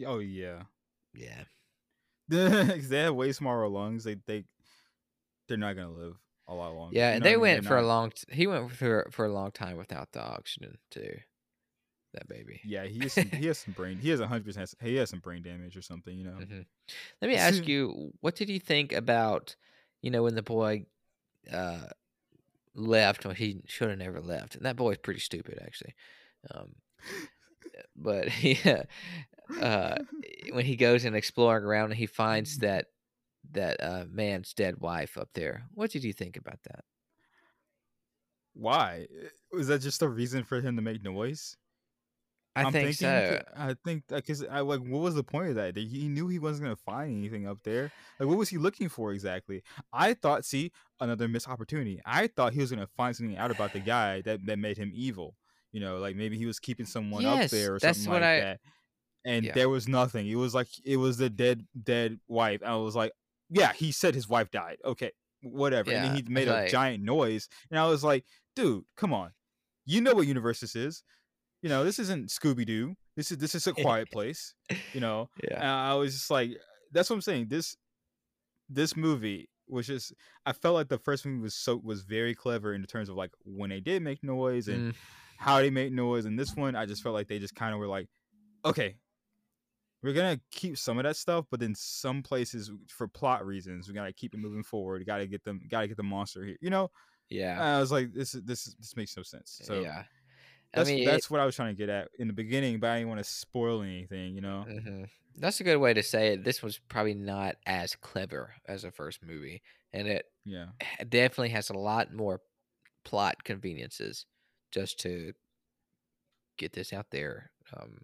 Oh yeah. Yeah. they have way smaller lungs. They they they're not gonna live a lot longer. Yeah, You and know they I mean? went They're for a long t- he went for for a long time without the oxygen too. That baby. Yeah, he has some, he has some brain. He has hundred percent. He has some brain damage or something. You know. hmm Let me ask you, what did you think about, you know, when the boy uh left when he should have never left? And that boy's pretty stupid actually. Um but yeah, uh when he goes and exploring around and he finds that that uh man's dead wife up there. What did you think about that? Why? Was that just a reason for him to make noise? I I'm think thinking, so. I think because I like, what was the point of that? He knew he wasn't gonna find anything up there. Like, what was he looking for exactly? I thought, see, another missed opportunity. I thought he was gonna find something out about the guy that that made him evil. You know, like maybe he was keeping someone up there or something like I- that. And Yeah. there was nothing. It was like it was the dead dead wife. And I was like, yeah, he said his wife died. Okay, whatever. and Yeah, then he made a like- giant noise, and I was like, dude, come on. You know what universe this is. You know, this isn't Scooby Doo. This is this is a quiet place. You know, Yeah. and I was just like, that's what I'm saying. This this movie was just. I felt like the first movie was so was very clever in terms of like when they did make noise and Mm, how they made noise. And this one, I just felt like they just kind of were like, okay, we're gonna keep some of that stuff, but then some places for plot reasons, we gotta keep it moving forward. Got to get them. Got to get the monster here. You know, yeah. I was like, this is this is- this makes no sense. So yeah. I that's mean, it- that's what I was trying to get at in the beginning, but I didn't want to spoil anything. You know. hmm That's a good way to say it. This was probably not as clever as the first movie, and it Yeah. definitely has a lot more plot conveniences just to get this out there um,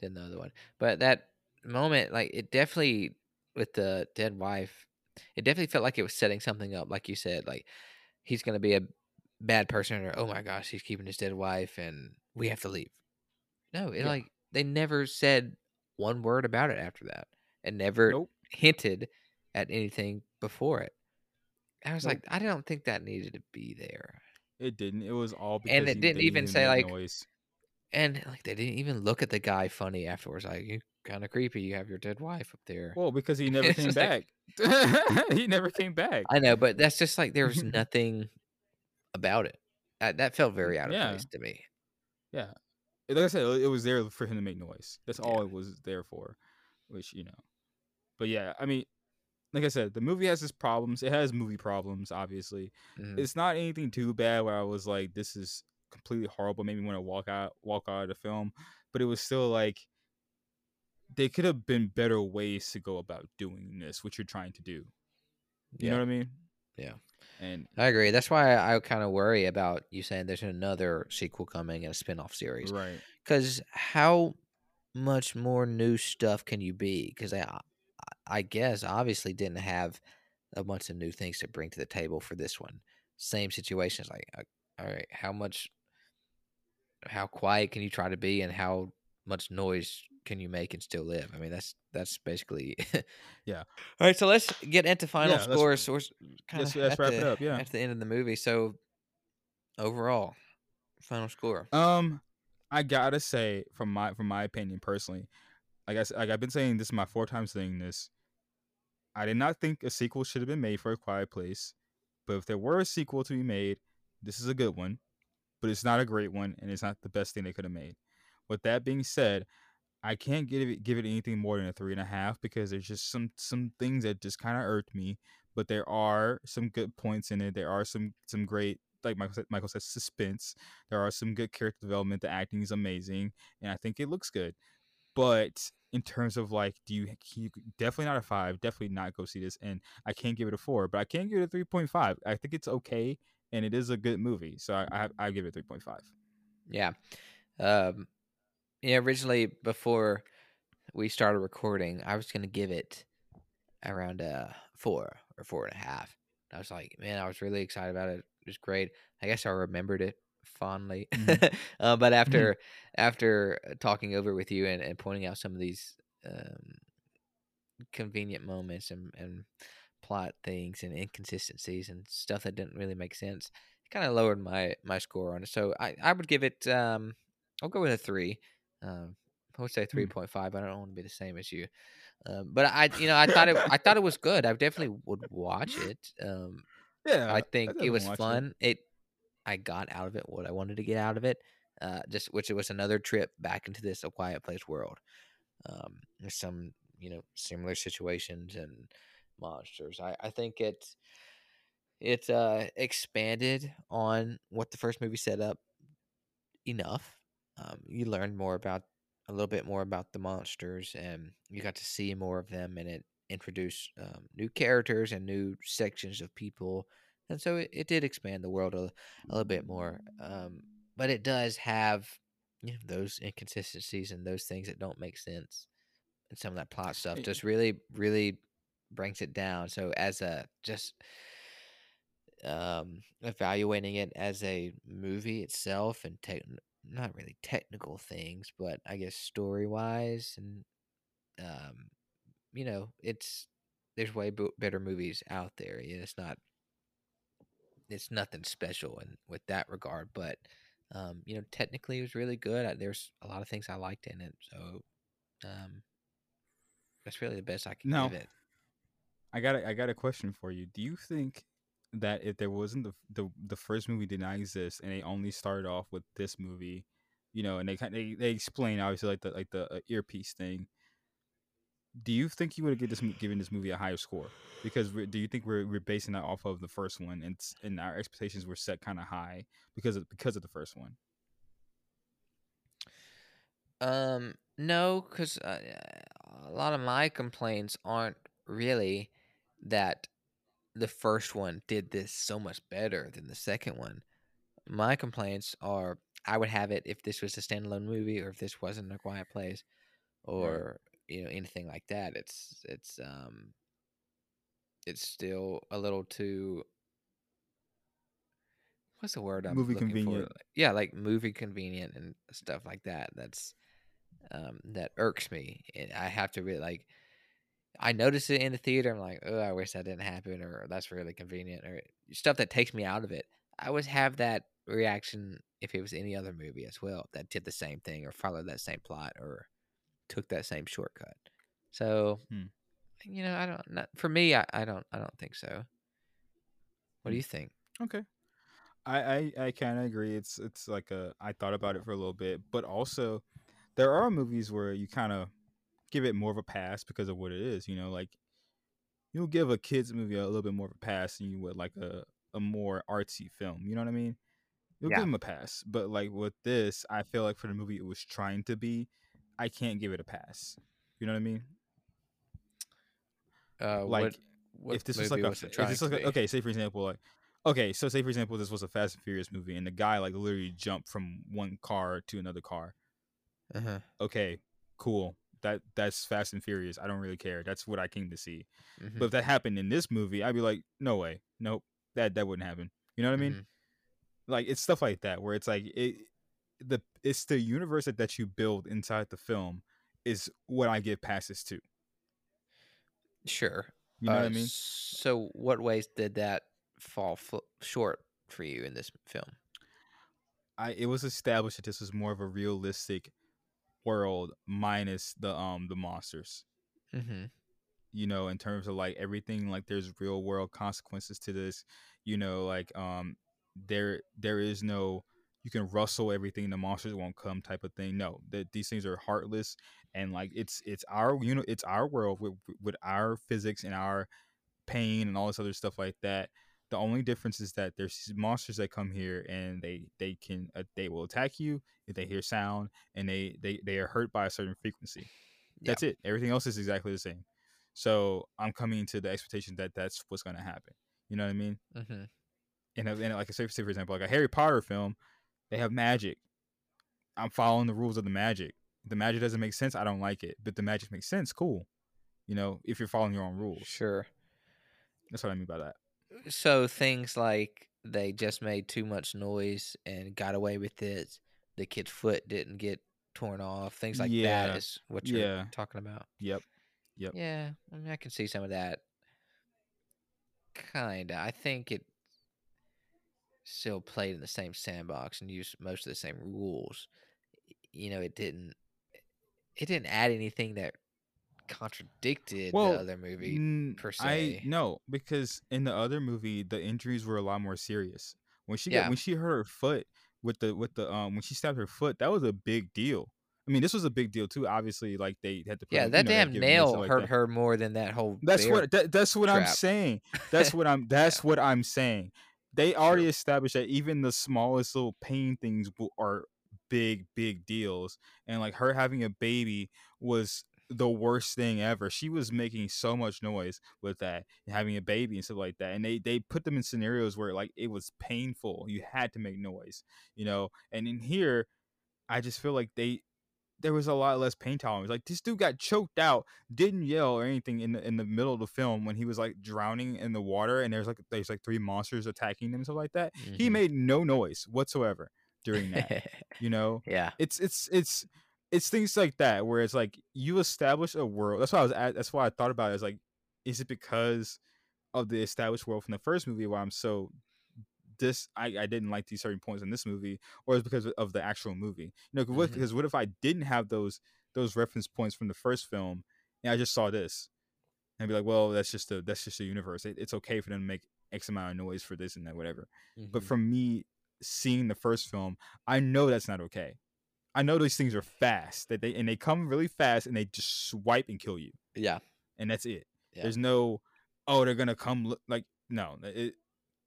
than the other one. But that moment, like it definitely with the dead wife, it definitely felt like it was setting something up. Like you said, like he's gonna be a bad person, or oh my gosh, he's keeping his dead wife, and we have to leave. No, it Yeah. like they never said one word about it after that, and never Nope. hinted at anything before it. I was Nope. like, I don't think that needed to be there. It didn't. It was all because And it didn't even say, like, noise. And like they didn't even look at the guy funny afterwards. Like you kind of creepy. You have your dead wife up there. Well, because he never came just like- back. he never came back. I know, but that's just like there was nothing about it. Uh, that felt very out of Yeah. place to me. Yeah, like I said, it was there for him to make noise. That's Yeah. all it was there for. Which you know, but yeah, I mean, like I said, the movie has its problems. It has movie problems, obviously. Mhm. It's not anything too bad where I was like, this is completely horrible. Made me want to walk out, walk out of the film. But it was still like, they could have been better ways to go about doing this, what you're trying to do. You Yeah. know what I mean? Yeah. And I agree. That's why I, kind of worry about you saying there's another sequel coming and a spin-off series. right, Because how much more new stuff can you be? Because I, I- I guess obviously didn't have a bunch of new things to bring to the table for this one. Same situations. Like, uh, all right, how much, how quiet can you try to be, and how much noise can you make and still live? I mean, that's that's basically. Yeah. All right, so let's get into final Yeah, scores. So we're kind let's- of let's wrap it up, yeah. at the end of the movie. So overall, final score. Um, I gotta say, from my from my opinion personally, like I like I've been saying, this is my four times saying this. I did not think a sequel should have been made for A Quiet Place, but if there were a sequel to be made, this is a good one, but it's not a great one, and it's not the best thing they could have made. With that being said, I can't give it give it anything more than a three and a half because there's just some some things that just kind of irked me. But there are some good points in it. There are some some great like Michael said, Michael says suspense. There are some good character development. The acting is amazing, and I think it looks good. But in terms of like, do you, you definitely not a five? Definitely not go see this, and I can't give it a four, but I can give it a three point five. I think it's okay, and it is a good movie, so I I, I give it three point five. Yeah, um, yeah. Originally, before we started recording, I was gonna give it around a four or four and a half. I was like, man, I was really excited about it. It was great. I guess I remembered it fondly. Mm-hmm. uh, but after mm-hmm. after talking over with you and, and pointing out some of these um, convenient moments and, and plot things and inconsistencies and stuff that didn't really make sense, it kind of lowered my my score on it. So I, I would give it. Um, I'll go with a three. Um, I would say hmm. three point five. I don't want to be the same as you. Um, but I, you know, I thought it, I thought it was good. I definitely would watch it. Um, yeah, I think I it was fun. It. it. I got out of it what I wanted to get out of it. Uh, just which it was another trip back into this A Quiet Place world. Um, there's some you know similar situations and monsters. I I think it it uh, expanded on what the first movie set up enough. Um, you learned more about a little bit more about the monsters, and you got to see more of them, and it introduced um, new characters and new sections of people, and so it, it did expand the world a, a little bit more. Um, but it does have you know those inconsistencies and those things that don't make sense, and some of that plot stuff just really, really brings it down. So as a just um evaluating it as a movie itself and take not really technical things, but I guess story wise and um, you know, it's there's way b- better movies out there. Yeah, it's not it's nothing special in with that regard, but um, you know, technically it was really good. I, there's a lot of things I liked in it, so um, that's really the best I can no, give it. I got a, I got a question for you. Do you think that if there wasn't the the, the first movie did not exist and they only started off with this movie, you know, and they they, they explain obviously like the like the uh, earpiece thing. Do you think you would have this given this movie a higher score? Because do you think we're we're basing that off of the first one and and our expectations were set kind of high because of because of the first one? Um, no, because uh, a lot of my complaints aren't really that the first one did this so much better than the second one. My complaints are I would have it if this was a standalone movie or if this wasn't a quiet place or you know anything like that. It's it's um it's still a little too what's the word I'm movie convenient. For? Yeah, like movie convenient and stuff like that. That's um that irks me. And I have to really like I notice it in the theater. I'm like, oh, I wish that didn't happen, or that's really convenient, or stuff that takes me out of it. I always have that reaction if it was any other movie as well that did the same thing or followed that same plot or took that same shortcut. So, hmm. you know, I don't. Not, for me, I, I don't. I don't think so. What do hmm. you think? Okay. I, I, I kind of agree. It's it's like a I thought about it for a little bit, but also there are movies where you kind of give it more of a pass because of what it is. You know, like you'll give a kids movie a little bit more of a pass than you would like a a more artsy film. You know what I mean? You'll yeah. give them a pass, but like with this, I feel like for the movie it was trying to be, I can't give it a pass. You know what I mean? Uh, like what, what if this was like a, was if this was like okay, say for example, like okay, so say for example this was a Fast and Furious movie and the guy like literally jumped from one car to another car. Uh-huh. Okay, cool that that's Fast and Furious. I don't really care. That's what I came to see. Mm-hmm. But if that happened in this movie, I'd be like, no way, nope, that that wouldn't happen. You know what I mean? Mm-hmm. Like it's stuff like that where it's like it the it's the universe that, that you build inside the film is what I give passes to. Sure. You know uh, what I mean? So, what ways did that fall f- short for you in this film? I it was established that this was more of a realistic world minus the um the monsters. Mm-hmm. You know, in terms of like everything, like there's real world consequences to this. You know, like um there there is no you can rustle everything, the monsters won't come type of thing. No, that these things are heartless and like it's it's our you know it's our world with with our physics and our pain and all this other stuff like that. The only difference is that there's monsters that come here and they they can uh, they will attack you if they hear sound and they they they are hurt by a certain frequency. Yeah. That's it. Everything else is exactly the same. So I'm coming to the expectation that that's what's going to happen. You know what I mean? hmm And, and like I say, say for example, like a Harry Potter film, they have magic. I'm following the rules of the magic. If the magic doesn't make sense. I don't like it. But the magic makes sense. Cool. You know, if you're following your own rules. Sure. That's what I mean by that. So things like they just made too much noise and got away with it. The kid's foot didn't get torn off. Things like Yeah, that is what you're yeah. talking about. Yep. Yep. Yeah, I mean, I can see some of that. Kinda. I think it still played in the same sandbox and used most of the same rules. You know, it didn't. It didn't add anything that contradicted Well, the other movie. Mm, per I se. no, because in the other movie, the injuries were a lot more serious. When she Yeah. got, when she hurt her foot with the with the um when she stabbed her foot, that was a big deal. I mean, this was a big deal too. Obviously, like they had to. Put, Yeah, that know, damn to give them this nail hurt her more than that whole. That's what that, that's what I'm saying. That's what I'm that's what I'm saying. They already Sure. established that even the smallest little pain things are big big deals, and like her having a baby was the worst thing ever. She was making so much noise with that having a baby and stuff like that. And they they put them in scenarios where like it was painful. You had to make noise, you know. And in here, I just feel like they there was a lot less pain tolerance. Like this dude got choked out, didn't yell or anything in the in the middle of the film when he was like drowning in the water and there's like there's like three monsters attacking him and stuff like that. He Mhm. made no noise whatsoever during that. you know, yeah. it's it's it's it's things like that where it's like you establish a world. That's why I was at, that's why I thought about it. Is like, is it because of the established world from the first movie why I'm so this I, I didn't like these certain points in this movie, or is it because of the actual movie? You know, Mhm. because what if I didn't have those those reference points from the first film and I just saw this and I'd be like, well, that's just a that's just a universe. It, it's okay for them to make X amount of noise for this and that, whatever. But Mhm. from me seeing the first film, I know that's not okay. I know these things are fast that they and they come really fast and they just swipe and kill you, yeah. and that's it. Yeah. There's no, oh, they're gonna come look like no. It,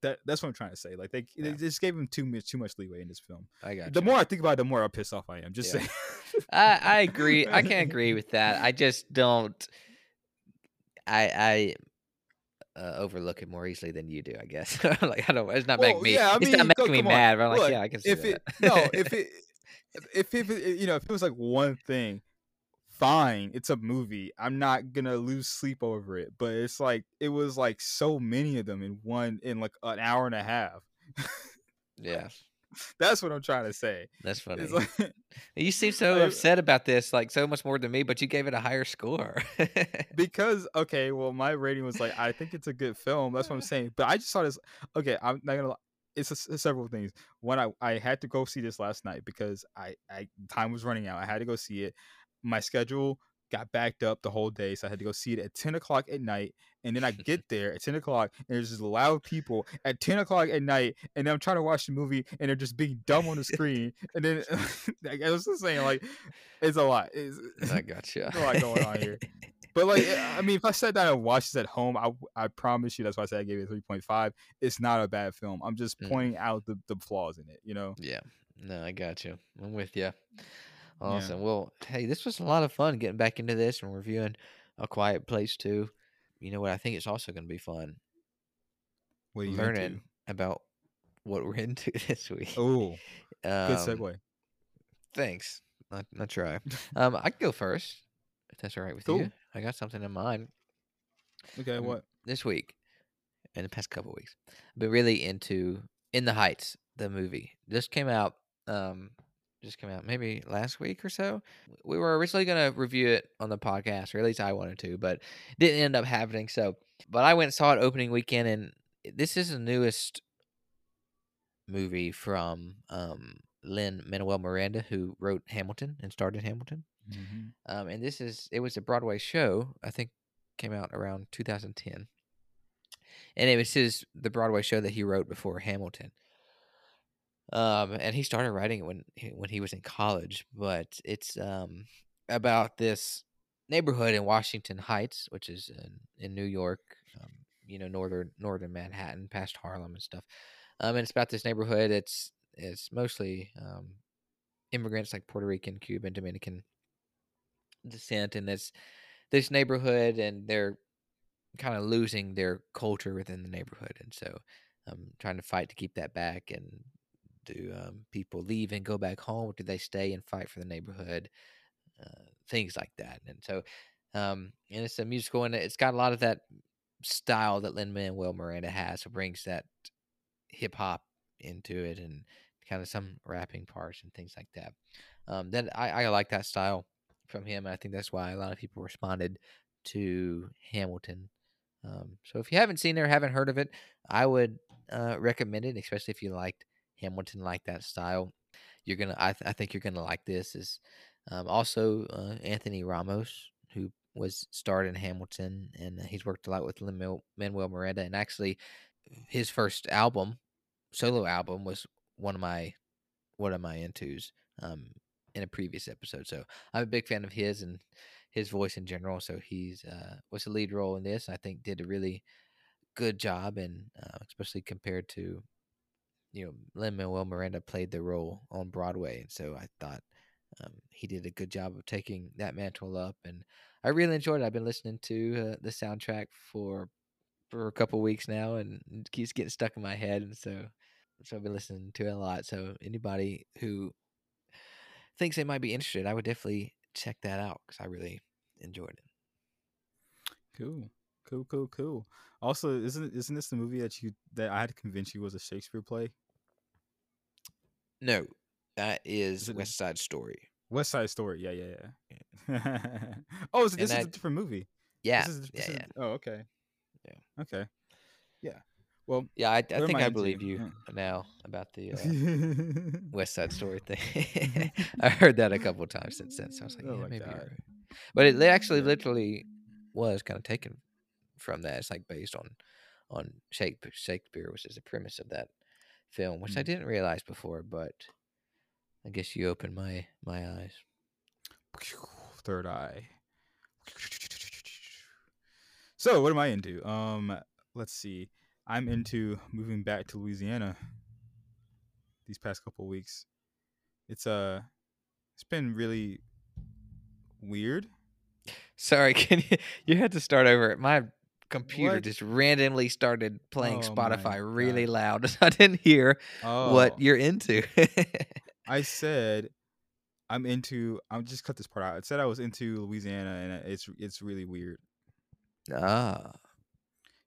that that's what I'm trying to say. Like they, they just gave him too much too much leeway in this film. I got The more I think about it, the more I pissed off I am. Just Yeah. saying. I, I agree. I can't agree with that. I just don't. I I uh, overlook it more easily than you do. I guess. like I don't. It's not making me. yeah, I mean, it's not making me mad. But I'm like, Look, yeah, I can see if that. it no, if it if it you know if it was like one thing, fine, it's a movie. I'm not gonna lose sleep over it. But it's like it was like so many of them in one in like an hour and a half. yeah, That's what I'm trying to say. that's funny. Like you seem so I- upset about this, like so much more than me, but you gave it a higher score. because okay, well, my rating was like I think it's a good film. That's what I'm saying. But I just saw this. Okay, I'm not gonna. It's, a, several things. One, I, I had to go see this last night because I, I time was running out. I had to go see it. My schedule got backed up the whole day, so I had to go see it at 10 o'clock at night. And then I get there at 10 o'clock, and there's just loud people at 10 o'clock at night, and I'm trying to watch the movie, and they're just being dumb on the screen. and then like, I was just saying, like, it's a lot. It's, I gotcha. There's a lot going on here. But like, eh, I mean, if I sat down and watched this at home, I I promise you, that's why I said I gave it a three point five. It's not a bad film. I'm just Mm. pointing out the, the flaws in it. You know. Yeah. No, I got you. I'm with you. Awesome. Well, hey, this was a lot of fun getting back into this and reviewing A Quiet Place too. You know what? I think it's also going to be fun What are you learning about what we're into this week. Oh, um, good segue. Thanks. Not not try. Um, I can go first if that's all right with you. I got something in mind Okay, um, what? this week in the past couple weeks. I've been really into In the Heights, the movie. Just came out. Um, just came out maybe last week or so. We were originally gonna review it on the podcast, or at least I wanted to, but didn't end up happening. So, but I went and saw it opening weekend, and this is the newest movie from um, Lin Manuel Miranda, who wrote Hamilton and starred in Hamilton. Mhm. Um, and this is it was a Broadway show. I think came out around 2010, and it was his the Broadway show that he wrote before Hamilton. um, and he started writing it when when he was in college. But it's um, about this neighborhood in Washington Heights, which is in, in New York, um, you know, northern northern Manhattan, past Harlem and stuff. Um, and it's about this neighborhood. It's it's mostly um, immigrants like Puerto Rican, Cuban, Dominican descent, and this this neighborhood, and they're kind of losing their culture within the neighborhood, and so um, trying to fight to keep that back. And do um, people leave and go back home? or Do they stay and fight for the neighborhood? Uh, things like that, and so um, and it's a musical, and it's got a lot of that style that Lin Manuel Miranda has. So brings that hip hop into it, and kind of some rapping parts and things like that. Um, then I, I like that style from him. I think that's why a lot of people responded to Hamilton. Um, so if you haven't seen it or haven't heard of it, I would uh, recommend it, especially if you liked Hamilton, like that style. You're gonna, I, th- I think you're gonna like this. Is um, also uh, Anthony Ramos, who was starred in Hamilton, and he's worked a lot with Manuel Miranda. And actually, his first album, solo album, was one of my one of my intos um, in a previous episode. So I'm a big fan of his and his voice in general. So he's uh, was a lead role in this. I think did a really good job, and uh, especially compared to you know Lin Manuel Miranda played the role on Broadway, and so I thought um, he did a good job of taking that mantle up, and I really enjoyed it. I've been listening to uh, the soundtrack for for a couple weeks now, and it keeps getting stuck in my head, and so so I've been listening to it a lot. So anybody who thinks they might be interested, I would definitely check that out because I really enjoyed it. Cool, cool, cool, cool. Also, isn't isn't this the movie that you that I had to convince you was a Shakespeare play? No, that is, is West Side Story. West Side Story. Yeah, yeah, yeah. oh, so this is a different movie. Yeah. This is, yeah, is, yeah. Oh, okay. Yeah. Okay. Yeah. Well, yeah, I, I think I, believe you yeah. now about the uh, West Side Story thing. I heard that a couple times since then, so I was like, oh yeah, maybe. Right. But it actually literally was kind of taken from that. It's like based on on Shakespeare, Shakespeare which is the premise of that film, which mm. I didn't realize before, but I guess you opened my my eyes. Third eye. So, what am I into? Um, let's see. I'm into moving back to Louisiana these past couple weeks. It's uh it's been really weird. Sorry, can you you had to start over. My computer what? just randomly started playing oh Spotify really loud. I didn't hear oh. what you're into. I said I'm into. I'm just cut this part out. I said I was into Louisiana, and it's it's really weird. Ah,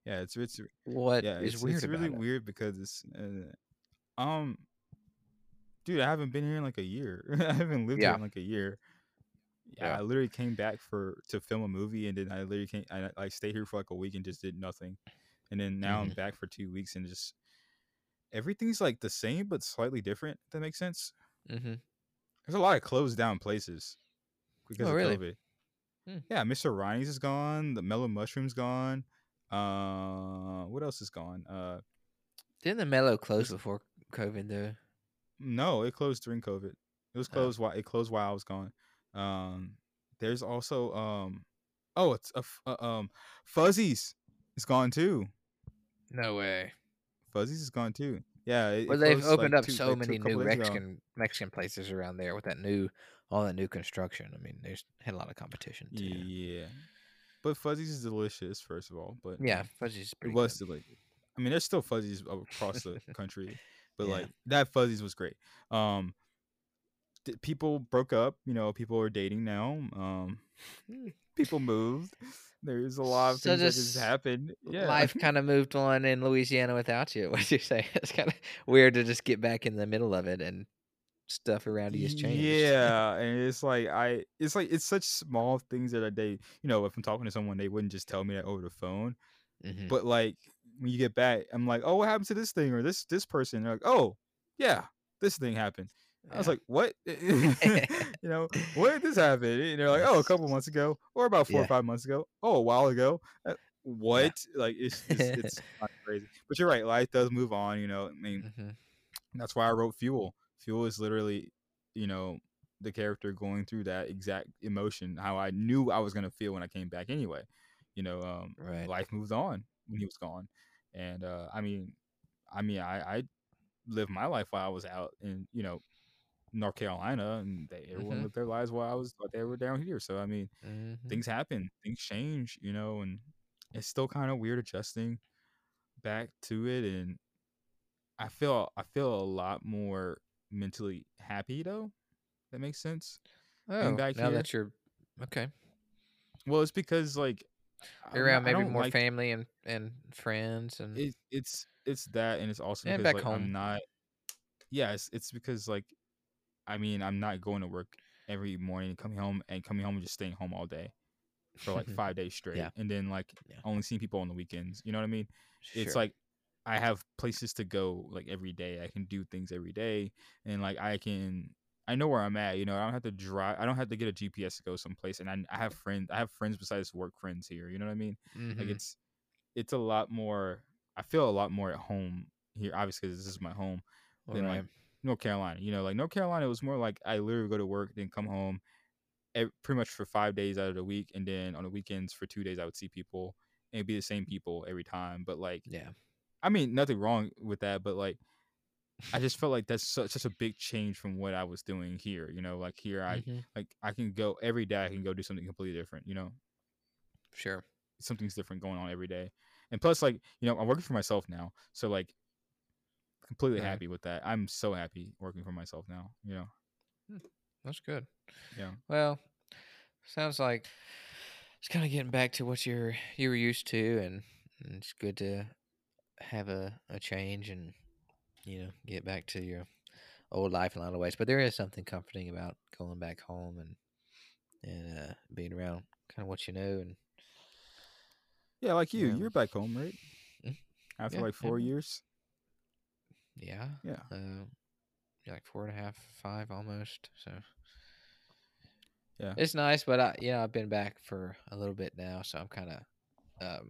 yeah, it's it's what yeah, it's, weird. It's really it? weird because it's uh, um, dude, I haven't been here in like a year. I haven't lived yeah. here in like a year. Yeah, yeah, I literally came back for to film a movie, and then I literally came. I I stayed here for like a week and just did nothing, and then now mm-hmm. I'm back for two weeks and just everything's like the same but slightly different. If that makes sense. Mm-hmm. There's a lot of closed down places because oh, of really? COVID. Hmm. Yeah, Mr. Ronnie's is gone. The Mellow Mushroom's gone. Uh, what else is gone? Uh, didn't the Mellow close before COVID though? No, it closed during COVID. It was oh. closed oh. while it closed while I was gone. Um, there's also um, oh, it's a uh, um, Fuzzies is gone too. No way. Fuzzies is gone too. Yeah, it, well, they've opened like up two, so like many new Mexican ago. Mexican places around there with that new all that new construction. I mean, there's had a lot of competition too. Yeah, but Fuzzies is delicious, first of all. But yeah, Fuzzies. it was good. delicious. I mean, there's still Fuzzies across the country, but yeah. like that Fuzzies was great. Um, people broke up. You know, people are dating now. Um, hmm. people moved. There's a lot of so things that just happened. Yeah. Life kind of moved on in Louisiana without you. What you say? It's kind of weird to just get back in the middle of it and stuff around you has changed. Yeah, and it's like I, it's like it's such small things that they, you know, if I'm talking to someone, they wouldn't just tell me that over the phone. Mm-hmm. But like when you get back, I'm like, oh, what happened to this thing or this this person? They're like, oh, yeah, this thing happened. I was like, "What? you know, when did this happen?" And they're like, "Oh, a couple months ago, or about four yeah. or five months ago. Oh, a while ago. Uh, what? Yeah. Like, it's it's, it's crazy." But you're right. Life does move on. You know, I mean, mm-hmm. That's why I wrote Fuel. Fuel is literally, you know, the character going through that exact emotion, how I knew I was gonna feel when I came back anyway. You know, um, Right. life moved on when he was gone, and uh, I mean, I mean, I, I lived my life while I was out in you know North Carolina, and they, everyone Mhm. lived their lives while I was while they were down here. So I mean, Mhm. things happen, things change, you know, and it's still kind of weird adjusting back to it, and I feel I feel a lot more mentally happy though. That makes sense. Oh, back now here? that you're okay, Well, it's because like you're around maybe more like- family and and friends and It, it's it's that, and it's also And because back like home. I'm not. Yeah, it's, it's because like, I mean, I'm not going to work every morning, coming home and coming home and just staying home all day for like five days straight, Yeah. and then like Yeah. only seeing people on the weekends. You know what I mean? It's like I have places to go like every day. I can do things every day, and like I can. I know where I'm at. You know, I don't have to drive. I don't have to get a GPS to go someplace, and I, I have friends. I have friends besides work friends here. You know what I mean? Like Mhm. it's it's a lot more. I feel a lot more at home here, obviously, 'cause this is my home than Alright. like North Carolina. You know, like North Carolina was more like I literally go to work, then come home, ev- pretty much for five days out of the week, and then on the weekends for two days I would see people, and it'd be the same people every time. But like, yeah. I mean, nothing wrong with that, but like, I just felt like that's such, such a big change from what I was doing here. You know, like here I Mhm. like I can go every day. I can go do something completely different. You know, Sure. something's different going on every day. And plus, like, you know, I'm working for myself now. So, like, completely Right. happy with that. I'm so happy working for myself now. You know, That's good. yeah. Well, sounds like it's kind of getting back to what you're you were used to, and, and it's good to have a, a change and you know get back to your old life in a lot of ways. But there is something comforting about going back home and and uh, being around kind of what you know. And Yeah, like you. Yeah. You're back home, right? Mm. After Yeah, like four yeah. years. yeah, Yeah. uh, like four and a half, five almost. So Yeah. it's nice, but I, you know, I've been back for a little bit now, so I'm kind of um,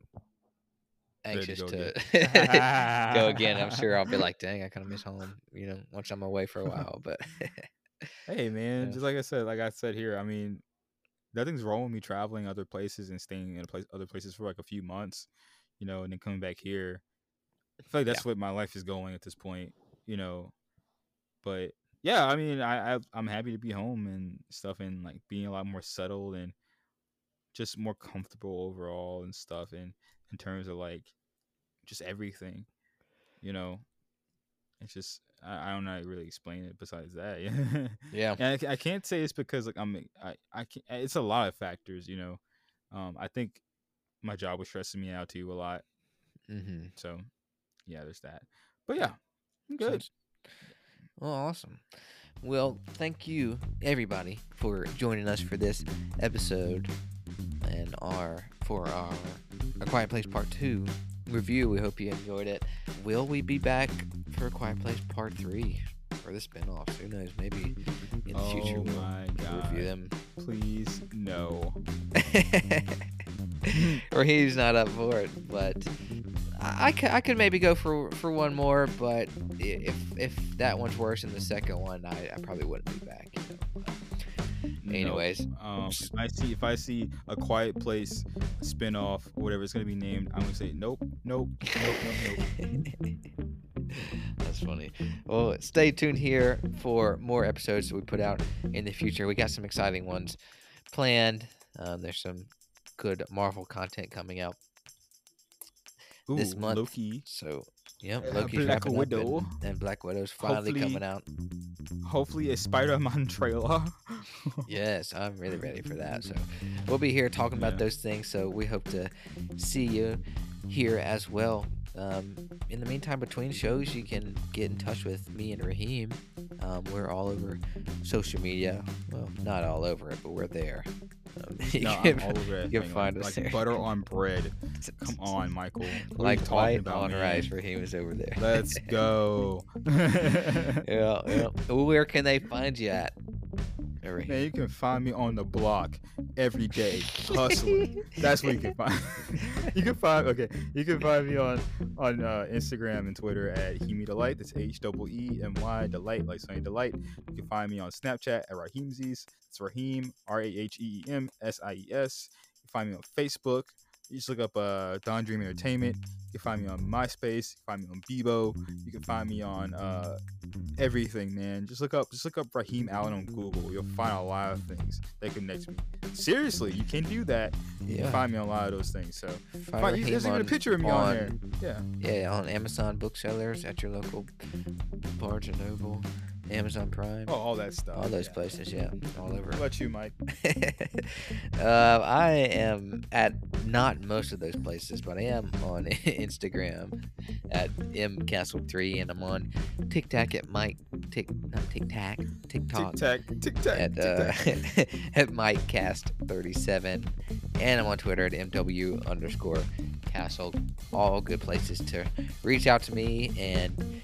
anxious go to, again. go again. I'm sure I'll be like, dang, I kind of miss home, you know, once I'm away for a while. But Hey, man. Yeah. Just like I said, like I said here, I mean, nothing's wrong with me traveling other places and staying in a place, other places for like a few months, you know, and then coming back here. I feel like that's what my life is going at this point, you know. But yeah, I mean, I, I I'm happy to be home and stuff, and like being a lot more settled and just more comfortable overall and stuff, and in terms of like just everything, you know. It's just I, I don't know how to really explain it besides that. Yeah. yeah, And I, I can't say it's because like I'm I I can't, it's a lot of factors, you know. Um, I think my job was stressing me out too a lot. mm-hmm. So yeah, there's that. But yeah, I'm good. Well, awesome. Well, thank you everybody for joining us for this episode and our for our A Quiet Place Part Two review. We hope you enjoyed it. Will we be back for A Quiet Place Part Three or the spinoffs? Who knows? Maybe in the oh future Oh we'll my god! review them. Please no. or he's not up for it. But I, I, could, I could maybe go for for one more. But if if that one's worse than the second one, I, I probably wouldn't be back. You know? No. Anyways, Um, if I see if I see a Quiet Place spinoff or whatever it's gonna be named, I'm gonna say nope, nope, nope, nope, nope. That's funny. Well, stay tuned here for more episodes that we put out in the future. We got some exciting ones planned. Um, there's some good Marvel content coming out. Ooh, This month. Loki. So, yep, Uh, Loki's Black up and- Widow. and, Black Widow's finally Hopefully- coming out. Hopefully a Spider-Man trailer. Yes, I'm really ready for that. So, we'll be here talking about Yeah. those things. So, we hope to see you here as well. Um, in the meantime, between shows, you can get in touch with me and Raheem. Um, we're all over social media. Well, not all over it, but we're there. You no, can- I'm over that you can find like, us like there. butter on bread. Come on, Michael. What like talking white about, on man? rice. Raheem is over there. Let's go. yeah, yeah. Where can they find you at? Raheem? Man, you can find me on the block every day hustling. That's where you can find. you can find okay. You can find me on on uh, Instagram and Twitter at Heemy Delight. That's H double E M Y Delight, like Sunny Delight. You can find me on Snapchat at Raheemsies. It's Raheem R A H E E M S I E S. You can find me on Facebook. You just look up uh, Don Dream Entertainment. You can find me on MySpace. You can find me on Bebo. You can find me on uh, everything, man. Just look up, just look up Raheem Allen on Google. You'll find a lot of things that connect to me. Seriously, you can do that. You can find me on a lot of those things. So Find there's even a picture of me on, on- there. Yeah. Yeah, on Amazon booksellers at your local Barnes and Noble, Amazon Prime, Oh, all that stuff. all those yeah. places. Yeah, all over. What about you, Mike? uh, I am at not most of those places, but I am on Instagram at mcastle3, and I'm on TikTok at Mike Tick not TikTok Tic TikTok tac, tic tac, at uh, at MikeCast37, and I'm on Twitter at MW underscore Castle. All good places to reach out to me and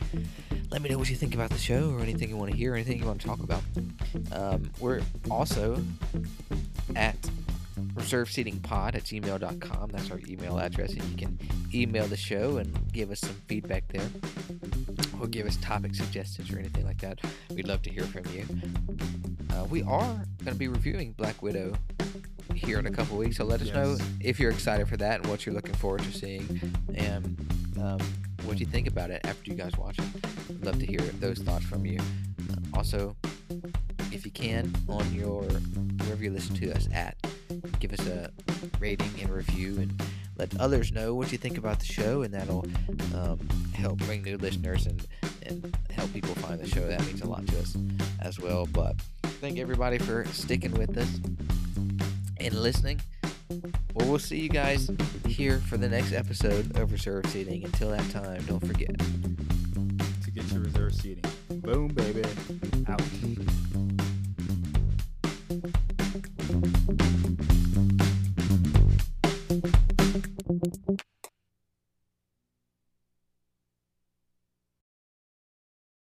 let me know what you think about the show or anything you want to hear, anything you want to talk about. Um, we're also at reserveseatingpod at gmail.com. That's our email address, and you can email the show and give us some feedback there or give us topic suggestions or anything like that. We'd love to hear from you. Uh, we are going to be reviewing Black Widow here in a couple weeks, so let us know if you're excited for that and what you're looking forward to seeing and um, what you think about it after you guys watch it. I'd love to hear those thoughts from you. Also, if you can, on your wherever you listen to us at, give us a rating and review and let others know what you think about the show, and that'll um, help bring new listeners and, and help people find the show. That means a lot to us as well. But thank everybody for sticking with us and listening. Well, we'll see you guys here for the next episode of Reserve Seating. Until that time, don't forget. to get your reserve seating. Boom, baby. Out.